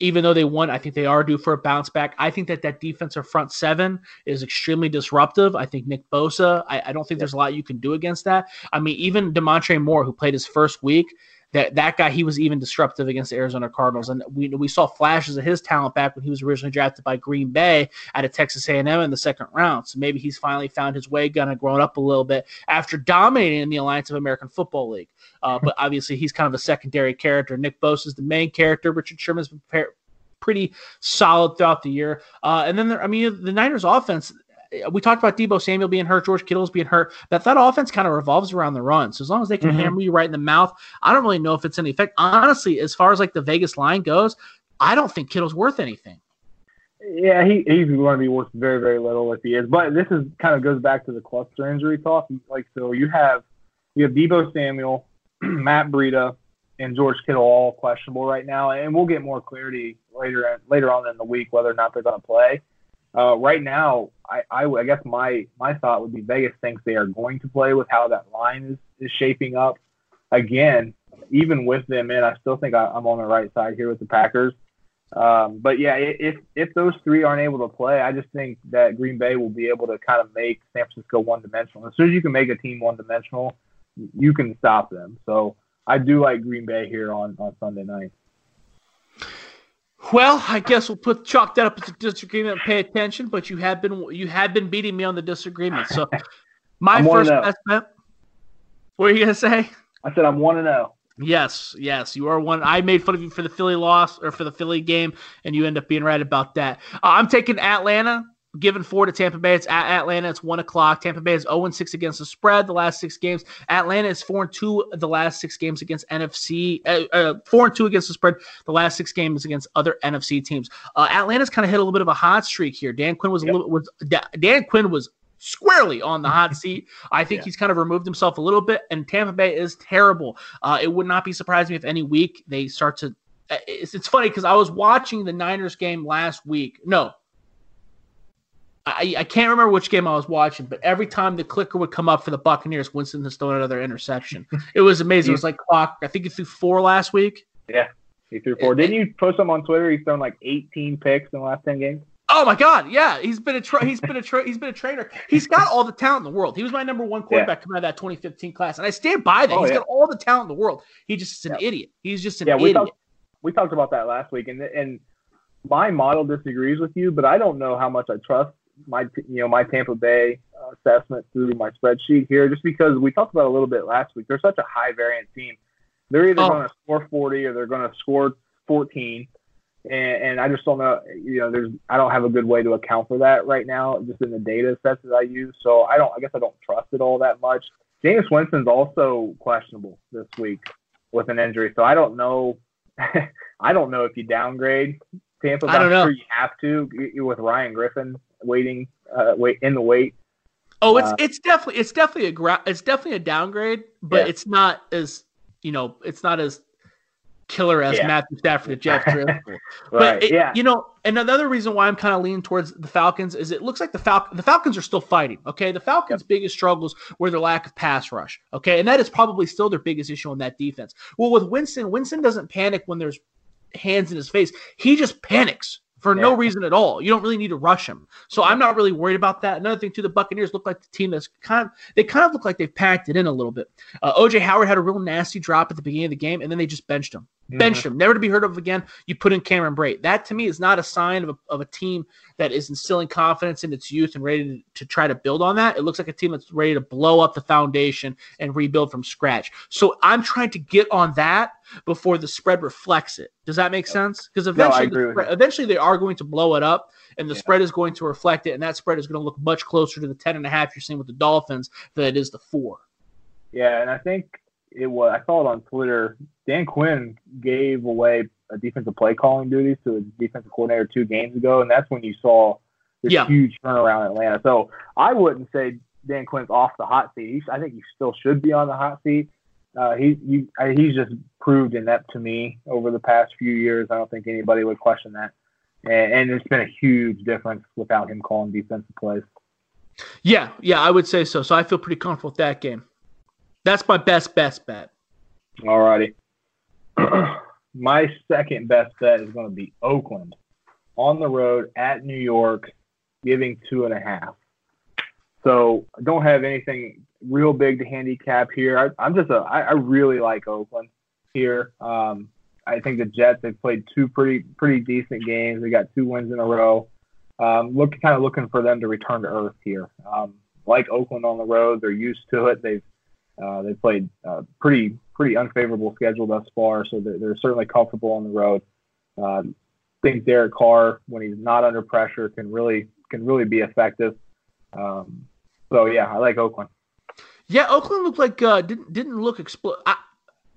even though they won, I think they are due for a bounce back. I think that that defensive front seven is extremely disruptive. I think Nick Bosa, I, I don't think there's a lot you can do against that. I mean, even Damontre Moore, who played his first week, that that guy he was even disruptive against the Arizona Cardinals, and we we saw flashes of his talent back when he was originally drafted by Green Bay out of Texas A&M in the second round. So maybe he's finally found his way, kind of grown up a little bit after dominating in the Alliance of American Football League. Uh, but obviously he's kind of a secondary character. Nick Bosa is the main character. Richard Sherman's been pretty solid throughout the year. Uh, and then there, I mean the Niners offense we talked about Deebo Samuel being hurt, George Kittle's being hurt. That that offense kind of revolves around the run. So as long as they can mm-hmm. hammer you right in the mouth, I don't really know if it's any effect. Honestly, as far as like the Vegas line goes, I don't think Kittle's worth anything. Yeah, he, he's going to be worth very, very little if he is. But this is kind of goes back to the cluster injury talk. Like so, you have you have Debo Samuel, Matt Breida, and George Kittle all questionable right now, and we'll get more clarity later later on in the week whether or not they're going to play. Uh, right now, I, I, I, guess my my thought would be Vegas thinks they are going to play with how that line is, is shaping up. Again, even with them in, I still think I, am on the right side here with the Packers. Um, but yeah, if if those three aren't able to play, I just think that Green Bay will be able to kind of make San Francisco one dimensional. As soon as you can make a team one dimensional, you can stop them. So I do like Green Bay here on on Sunday night. Well, I guess we'll put chalk that up as a disagreement and pay attention. But you have been you have been beating me on the disagreement. So my first oh. best bet. What are you gonna say? I said I'm one and zero. Oh. Yes, yes, you are one. I made fun of you for the Philly loss or for the Philly game, and you end up being right about that. Uh, I'm taking Atlanta given four to Tampa Bay. It's at Atlanta. It's one o'clock. Tampa Bay is 0 6 against the spread the last six games. Atlanta is 4 and 2 the last six games against NFC. Uh, uh, 4 2 against the spread the last six games against other NFC teams. Uh, Atlanta's kind of hit a little bit of a hot streak here. Dan Quinn was yep. a little was Dan Quinn was squarely on the hot seat. I think yeah. he's kind of removed himself a little bit, and Tampa Bay is terrible. Uh, it would not be surprising me if any week they start to. Uh, it's, it's funny because I was watching the Niners game last week. No, I, I can't remember which game I was watching, but every time the clicker would come up for the Buccaneers, Winston has thrown another interception. it was amazing. It was like clock. I think he threw four last week. Yeah, he threw four. Didn't you post him on Twitter? He's thrown like 18 picks in the last 10 games. Oh my God! Yeah, he's been a tra- he's been a tra- he's been a trainer. He's got all the talent in the world. He was my number one quarterback yeah. coming out of that 2015 class, and I stand by that. Oh, he's yeah. got all the talent in the world. He just is an yeah. idiot. He's just an yeah, we idiot. Talked, we talked about that last week, and and my model disagrees with you, but I don't know how much I trust my you know my Tampa Bay uh, assessment through my spreadsheet here, just because we talked about a little bit last week. They're such a high variant team. They're either oh. going to score 40 or they're going to score 14, and, and, I just don't know. You know, there's I don't have a good way to account for that right now, just in the data sets that I use. So I don't. I guess I don't trust it all that much. Jameis Winston's also questionable this week with an injury, so I don't know. I don't know if you downgrade Tampa. I don't know. Sure you have to with Ryan Griffin waiting, uh, wait in the wait. Oh, it's uh, it's definitely it's definitely a gra- it's definitely a downgrade, but yeah. it's not as you know it's not as killer as Yeah. Matthew Stafford to Jeff Driskel. right. But it- yeah. you know, and another reason why I'm kind of leaning towards the Falcons is it looks like the Fal- the Falcons are still fighting. Okay, the Falcons' biggest struggles were their lack of pass rush. Okay, and that is probably still their biggest issue on that defense. Well, with Winston, Winston doesn't panic when there's hands in his face. He just panics for no reason at all. You don't really need to rush him. So I'm not really worried about that. Another thing too, the Buccaneers look like the team that's kind of they kind of look like they've packed it in a little bit. Uh, OJ Howard had a real nasty drop at the beginning of the game, and then they just benched him benched him, never to be heard of again. You put in Cameron Brate. That to me is not a sign of a, of a team that is instilling confidence in its youth and ready to, to try to build on that. It looks like a team that's ready to blow up the foundation and rebuild from scratch. So I'm trying to get on that before the spread reflects it. Does that make sense? Because eventually, agree the spread- eventually they are going to blow it up, and the Yeah. spread is going to reflect it, and that spread is going to look much closer to the ten and a half you're seeing with the Dolphins than it is the four. Yeah, and I think it was. I saw it on Twitter. Dan Quinn gave away a defensive play calling duties to a defensive coordinator two games ago, and that's when you saw this Yeah. huge turnaround in Atlanta. So I wouldn't say Dan Quinn's off the hot seat. I think he still should be on the hot seat. Uh, he, you, I, he's just proved inept to me over the past few years. I don't think anybody would question that. And, and it's been a huge difference without him calling defensive plays. Yeah, yeah, I would say so. So I feel pretty comfortable with that game. That's my best best bet. Alrighty. My second best bet is going to be Oakland on the road at New York, giving two and a half. So I don't have anything real big to handicap here. I, I'm just a I, I really like Oakland here. Um, I think the Jets they've played two pretty pretty decent games. They got two wins in a row. Um, look kind of looking for them to return to earth here. Um, like Oakland on the road, they're used to it. They've uh, they played uh, pretty pretty unfavorable schedule thus far, so they're, they're certainly comfortable on the road. Uh, think Derek Carr, when he's not under pressure, can really can really be effective. Um, so yeah, I like Oakland. Yeah, Oakland looked like uh, didn't didn't look expl- I,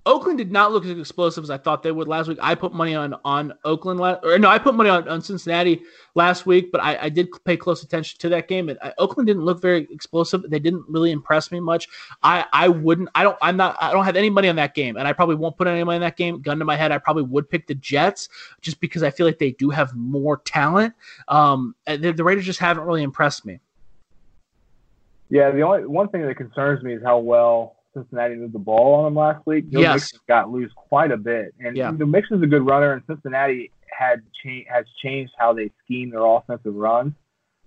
Oakland did not look as explosive as I thought they would last week. I put money on on Oakland or no, I put money on, on Cincinnati last week, but I, I did pay close attention to that game. And I, Oakland didn't look very explosive. They didn't really impress me much. I I wouldn't. I don't. I'm not. I don't have any money on that game, and I probably won't put any money on that game. Gun to my head, I probably would pick the Jets just because I feel like they do have more talent. Um, the, the Raiders just haven't really impressed me. Yeah, the only one thing that concerns me is how well Cincinnati moved the ball on them last week. Joe Yes. Mixon got loose quite a bit, and Yeah. you know, Mixon's a good runner, and Cincinnati had cha- has changed how they scheme their offensive runs,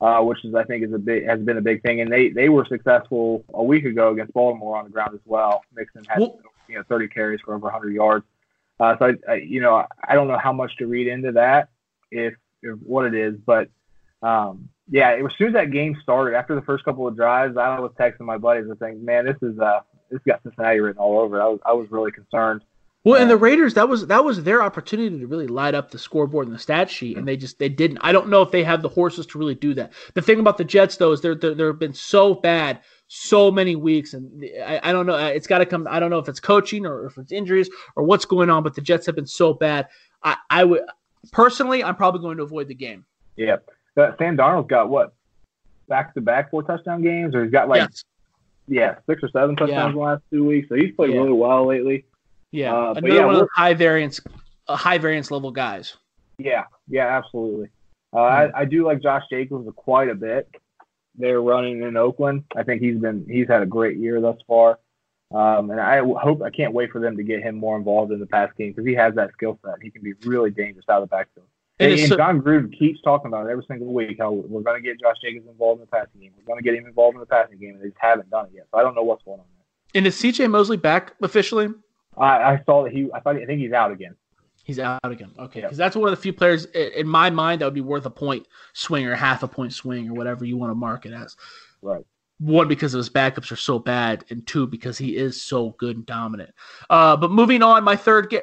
uh, which is I think is a big has been a big thing, and they they were successful a week ago against Baltimore on the ground as well. Mixon had Well- you know 30 carries for over 100 yards. Uh, so I, I, you know I don't know how much to read into that if, if what it is, but um, yeah, it, as soon as that game started, after the first couple of drives, I was texting my buddies and saying, "Man, this is uh, this got Cincinnati written all over." it." I was I was really concerned. Well, and the Raiders that was that was their opportunity to really light up the scoreboard and the stat sheet, and they just they didn't. I don't know if they have the horses to really do that. The thing about the Jets though is they're they're they've been so bad so many weeks, and I, I don't know. It's got to come. I don't know if it's coaching or if it's injuries or what's going on, but the Jets have been so bad. I, I would personally, I'm probably going to avoid the game. Yeah, uh, Sam Darnold's got what back to back four touchdown games, or he's got like yes. Yeah six or seven touchdowns Yeah. in the last two weeks. So he's played Yeah. really well lately. Yeah, uh, another yeah, one of high variance, uh, high variance level guys. Yeah, yeah, absolutely. Uh, Hmm. I, I do like Josh Jacobs quite a bit. They're running in Oakland. I think he's been he's had a great year thus far, um, and I hope I can't wait for them to get him more involved in the pass game because he has that skill set. He can be really dangerous out of the backfield. And And, so- Jon Gruden keeps talking about it every single week how we're going to get Josh Jacobs involved in the passing game. We're going to get him involved in the passing game, and they just haven't done it yet. So I don't know what's going on there. And is CJ Mosley back officially? I, I saw that he. I thought I think he's out again. He's out again. Okay, Yeah. because that's one of the few players in my mind that would be worth a point swing or half a point swing or whatever you want to mark it as. Right. One because his backups are so bad, and two because he is so good and dominant. Uh, but moving on, my third game.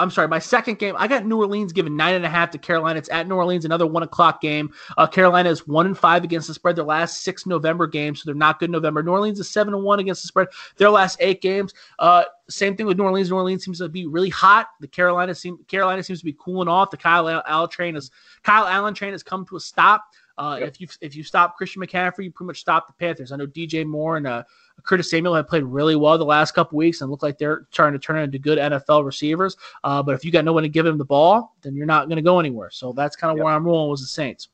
I'm sorry, my second game. I got New Orleans given nine and a half to Carolina. It's at New Orleans, another one o'clock game. Uh, Carolina is one and five against the spread. Their last six November games, so they're not good in November. New Orleans is seven and one against the spread. Their last eight games. Uh, same thing with New Orleans. New Orleans seems to be really hot. The Carolina seem Carolina seems to be cooling off. The Kyle Allen train is Kyle Allen train has come to a stop. Uh, Yep. If you if you stop Christian McCaffrey, you pretty much stop the Panthers. I know DJ Moore and uh, Curtis Samuel have played really well the last couple weeks and look like they're trying to turn into good NFL receivers. Uh, but if you got no one to give him the ball, then you're not going to go anywhere. So that's kind of Yep. where I'm rolling with the Saints.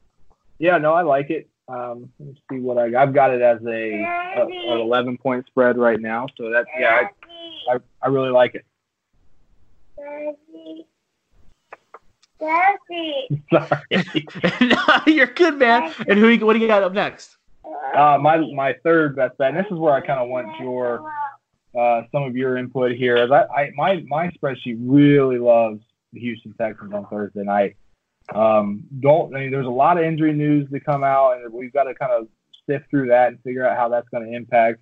Yeah, no, I like it. Um, let me see what I I've got it as a, a an 11 point spread right now. So that's yeah, I, I, I really like it. Sorry. No, you're good, man. And who? you- What do you got up next? Uh, my my third best bet. And this is where I kind of want your uh, some of your input here. As I, I my my spreadsheet really loves the Houston Texans on Thursday night. Um, don't I mean there's a lot of injury news to come out, and we've got to kind of sift through that and figure out how that's going to impact.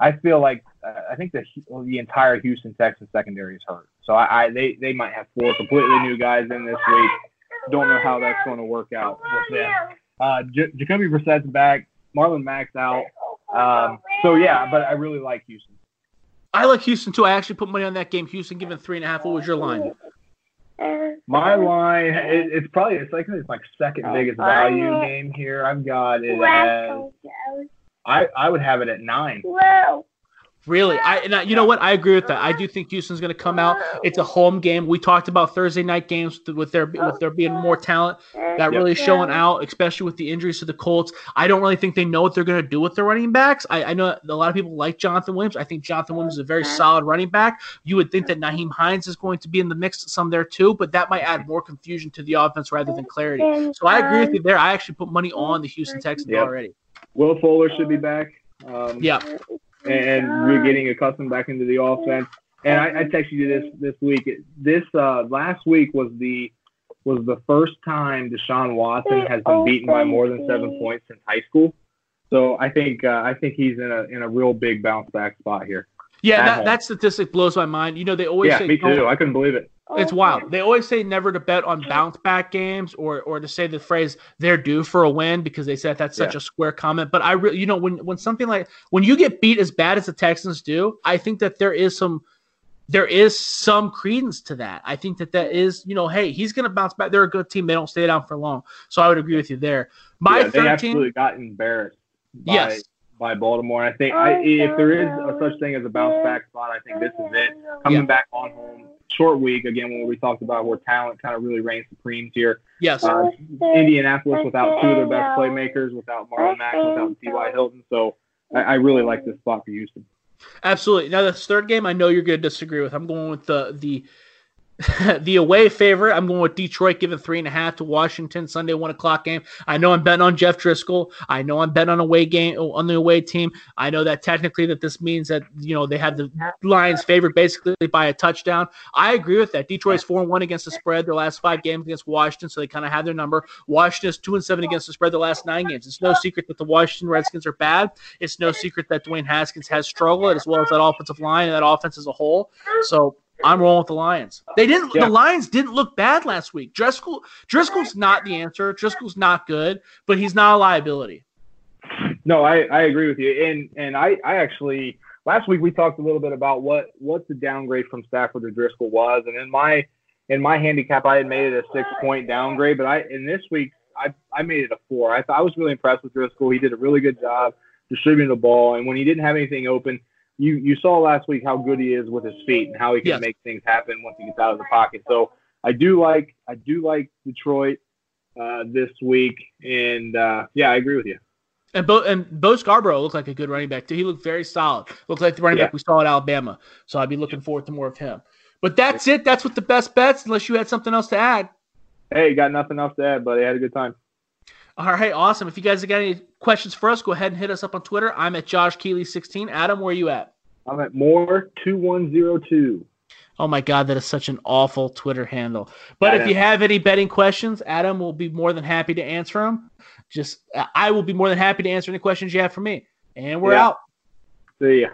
I feel like I think the the entire Houston Texans secondary is hurt, so I, I they they might have four completely new guys in this week. Don't know how that's going to work out with them. Uh, J- Jacoby Brissett's back. Marlon Mack's out. Um, so yeah, but I really like Houston. I like Houston too. I actually put money on that game. Houston given three and a half. What was your line? My line, it, it's probably it's like it's my second biggest value game here. I've got it as I I would have it at nine. Really, I and I, you know what? I agree with that. I do think Houston's going to come out. It's a home game. We talked about Thursday night games with there with there being more talent that really showing out, especially with the injuries to the Colts. I don't really think they know what they're going to do with their running backs. I, I know a lot of people like Jonathan Williams. I think Jonathan Williams is a very solid running back. You would think that Nyheim Hines is going to be in the mix some there too, but that might add more confusion to the offense rather than clarity. So I agree with you there. I actually put money on the Houston Texans Yep. already. Will Fuller should be back. Um, Yeah. And we're getting accustomed back into the offense. And I, I texted you this this week. This uh, last week was the was the first time Deshaun Watson has been beaten by more than seven points since high school. So I think uh, I think he's in a in a real big bounce back spot here. Yeah, that, that statistic blows my mind. You know, they always Yeah, say me don't- too. I couldn't believe it. It's wild. They always say never to bet on bounce back games or or to say the phrase they're due for a win because they said that's such Yeah. a square comment. But I really, you know, when when something like when you get beat as bad as the Texans do, I think that there is some there is some credence to that. I think that that is, you know, hey, he's going to bounce back. They're a good team. They don't stay down for long. So I would agree with you there. My yeah, they 13 absolutely got embarrassed by Yes. by Baltimore. I think I, if there is a such thing as a bounce back spot, I think this is it. Coming Yeah. back on home, short week again when we talked about where talent kind of really reigns supreme here. Yes. Uh, Indianapolis without two of their best playmakers, without Marlon Mack, without T.Y. Hilton. So I, I really like this spot for Houston. Absolutely. Now this third game, I know you're going to disagree with. I'm going with the the the away favorite. I'm going with Detroit, giving three and a half to Washington Sunday one o'clock game. I know I'm betting on Jeff Driskel. I know I'm betting on away game on the away team. I know that technically that this means that you know they have the Lions favored basically by a touchdown. I agree with that. Detroit's four and one against the spread their last five games against Washington, so they kind of have their number. Washington is two and seven against the spread their last nine games. It's no secret that the Washington Redskins are bad. It's no secret that Dwayne Haskins has struggled as well as that offensive line and that offense as a whole. So I'm rolling with the Lions. They didn't. Yeah. The Lions didn't look bad last week. Driskel. Driskel's not the answer. Driskel's not good, but he's not a liability. No, I, I agree with you. And and I, I actually last week we talked a little bit about what what the downgrade from Stafford to Driskel was, and in my in my handicap I had made it a six point downgrade, but I in this week I I made it a four. I thought I was really impressed with Driskel. He did a really good job distributing the ball, and when he didn't have anything open, you you saw last week how good he is with his feet and how he can Yes. make things happen once he gets out of the pocket. So I do like I do like Detroit uh, this week, and uh, yeah, I agree with you. And Bo and Bo Scarborough looked like a good running back too. He looked very solid. Looked like the running Yeah. back we saw at Alabama. So I'd be looking forward to more of him. But that's it. That's what the best bets. Unless you had something else to add. Hey, got nothing else to add, buddy. Had a good time. All right, awesome. If you guys have got any questions for us, go ahead and hit us up on Twitter. I'm at Josh Keatley16. Adam, where are you at? I'm at more two one zero two. Oh my God, that is such an awful Twitter handle. But Yeah, if you have any betting questions, Adam will be more than happy to answer them. Just, I will be more than happy to answer any questions you have for me. And we're Yeah. out. See ya.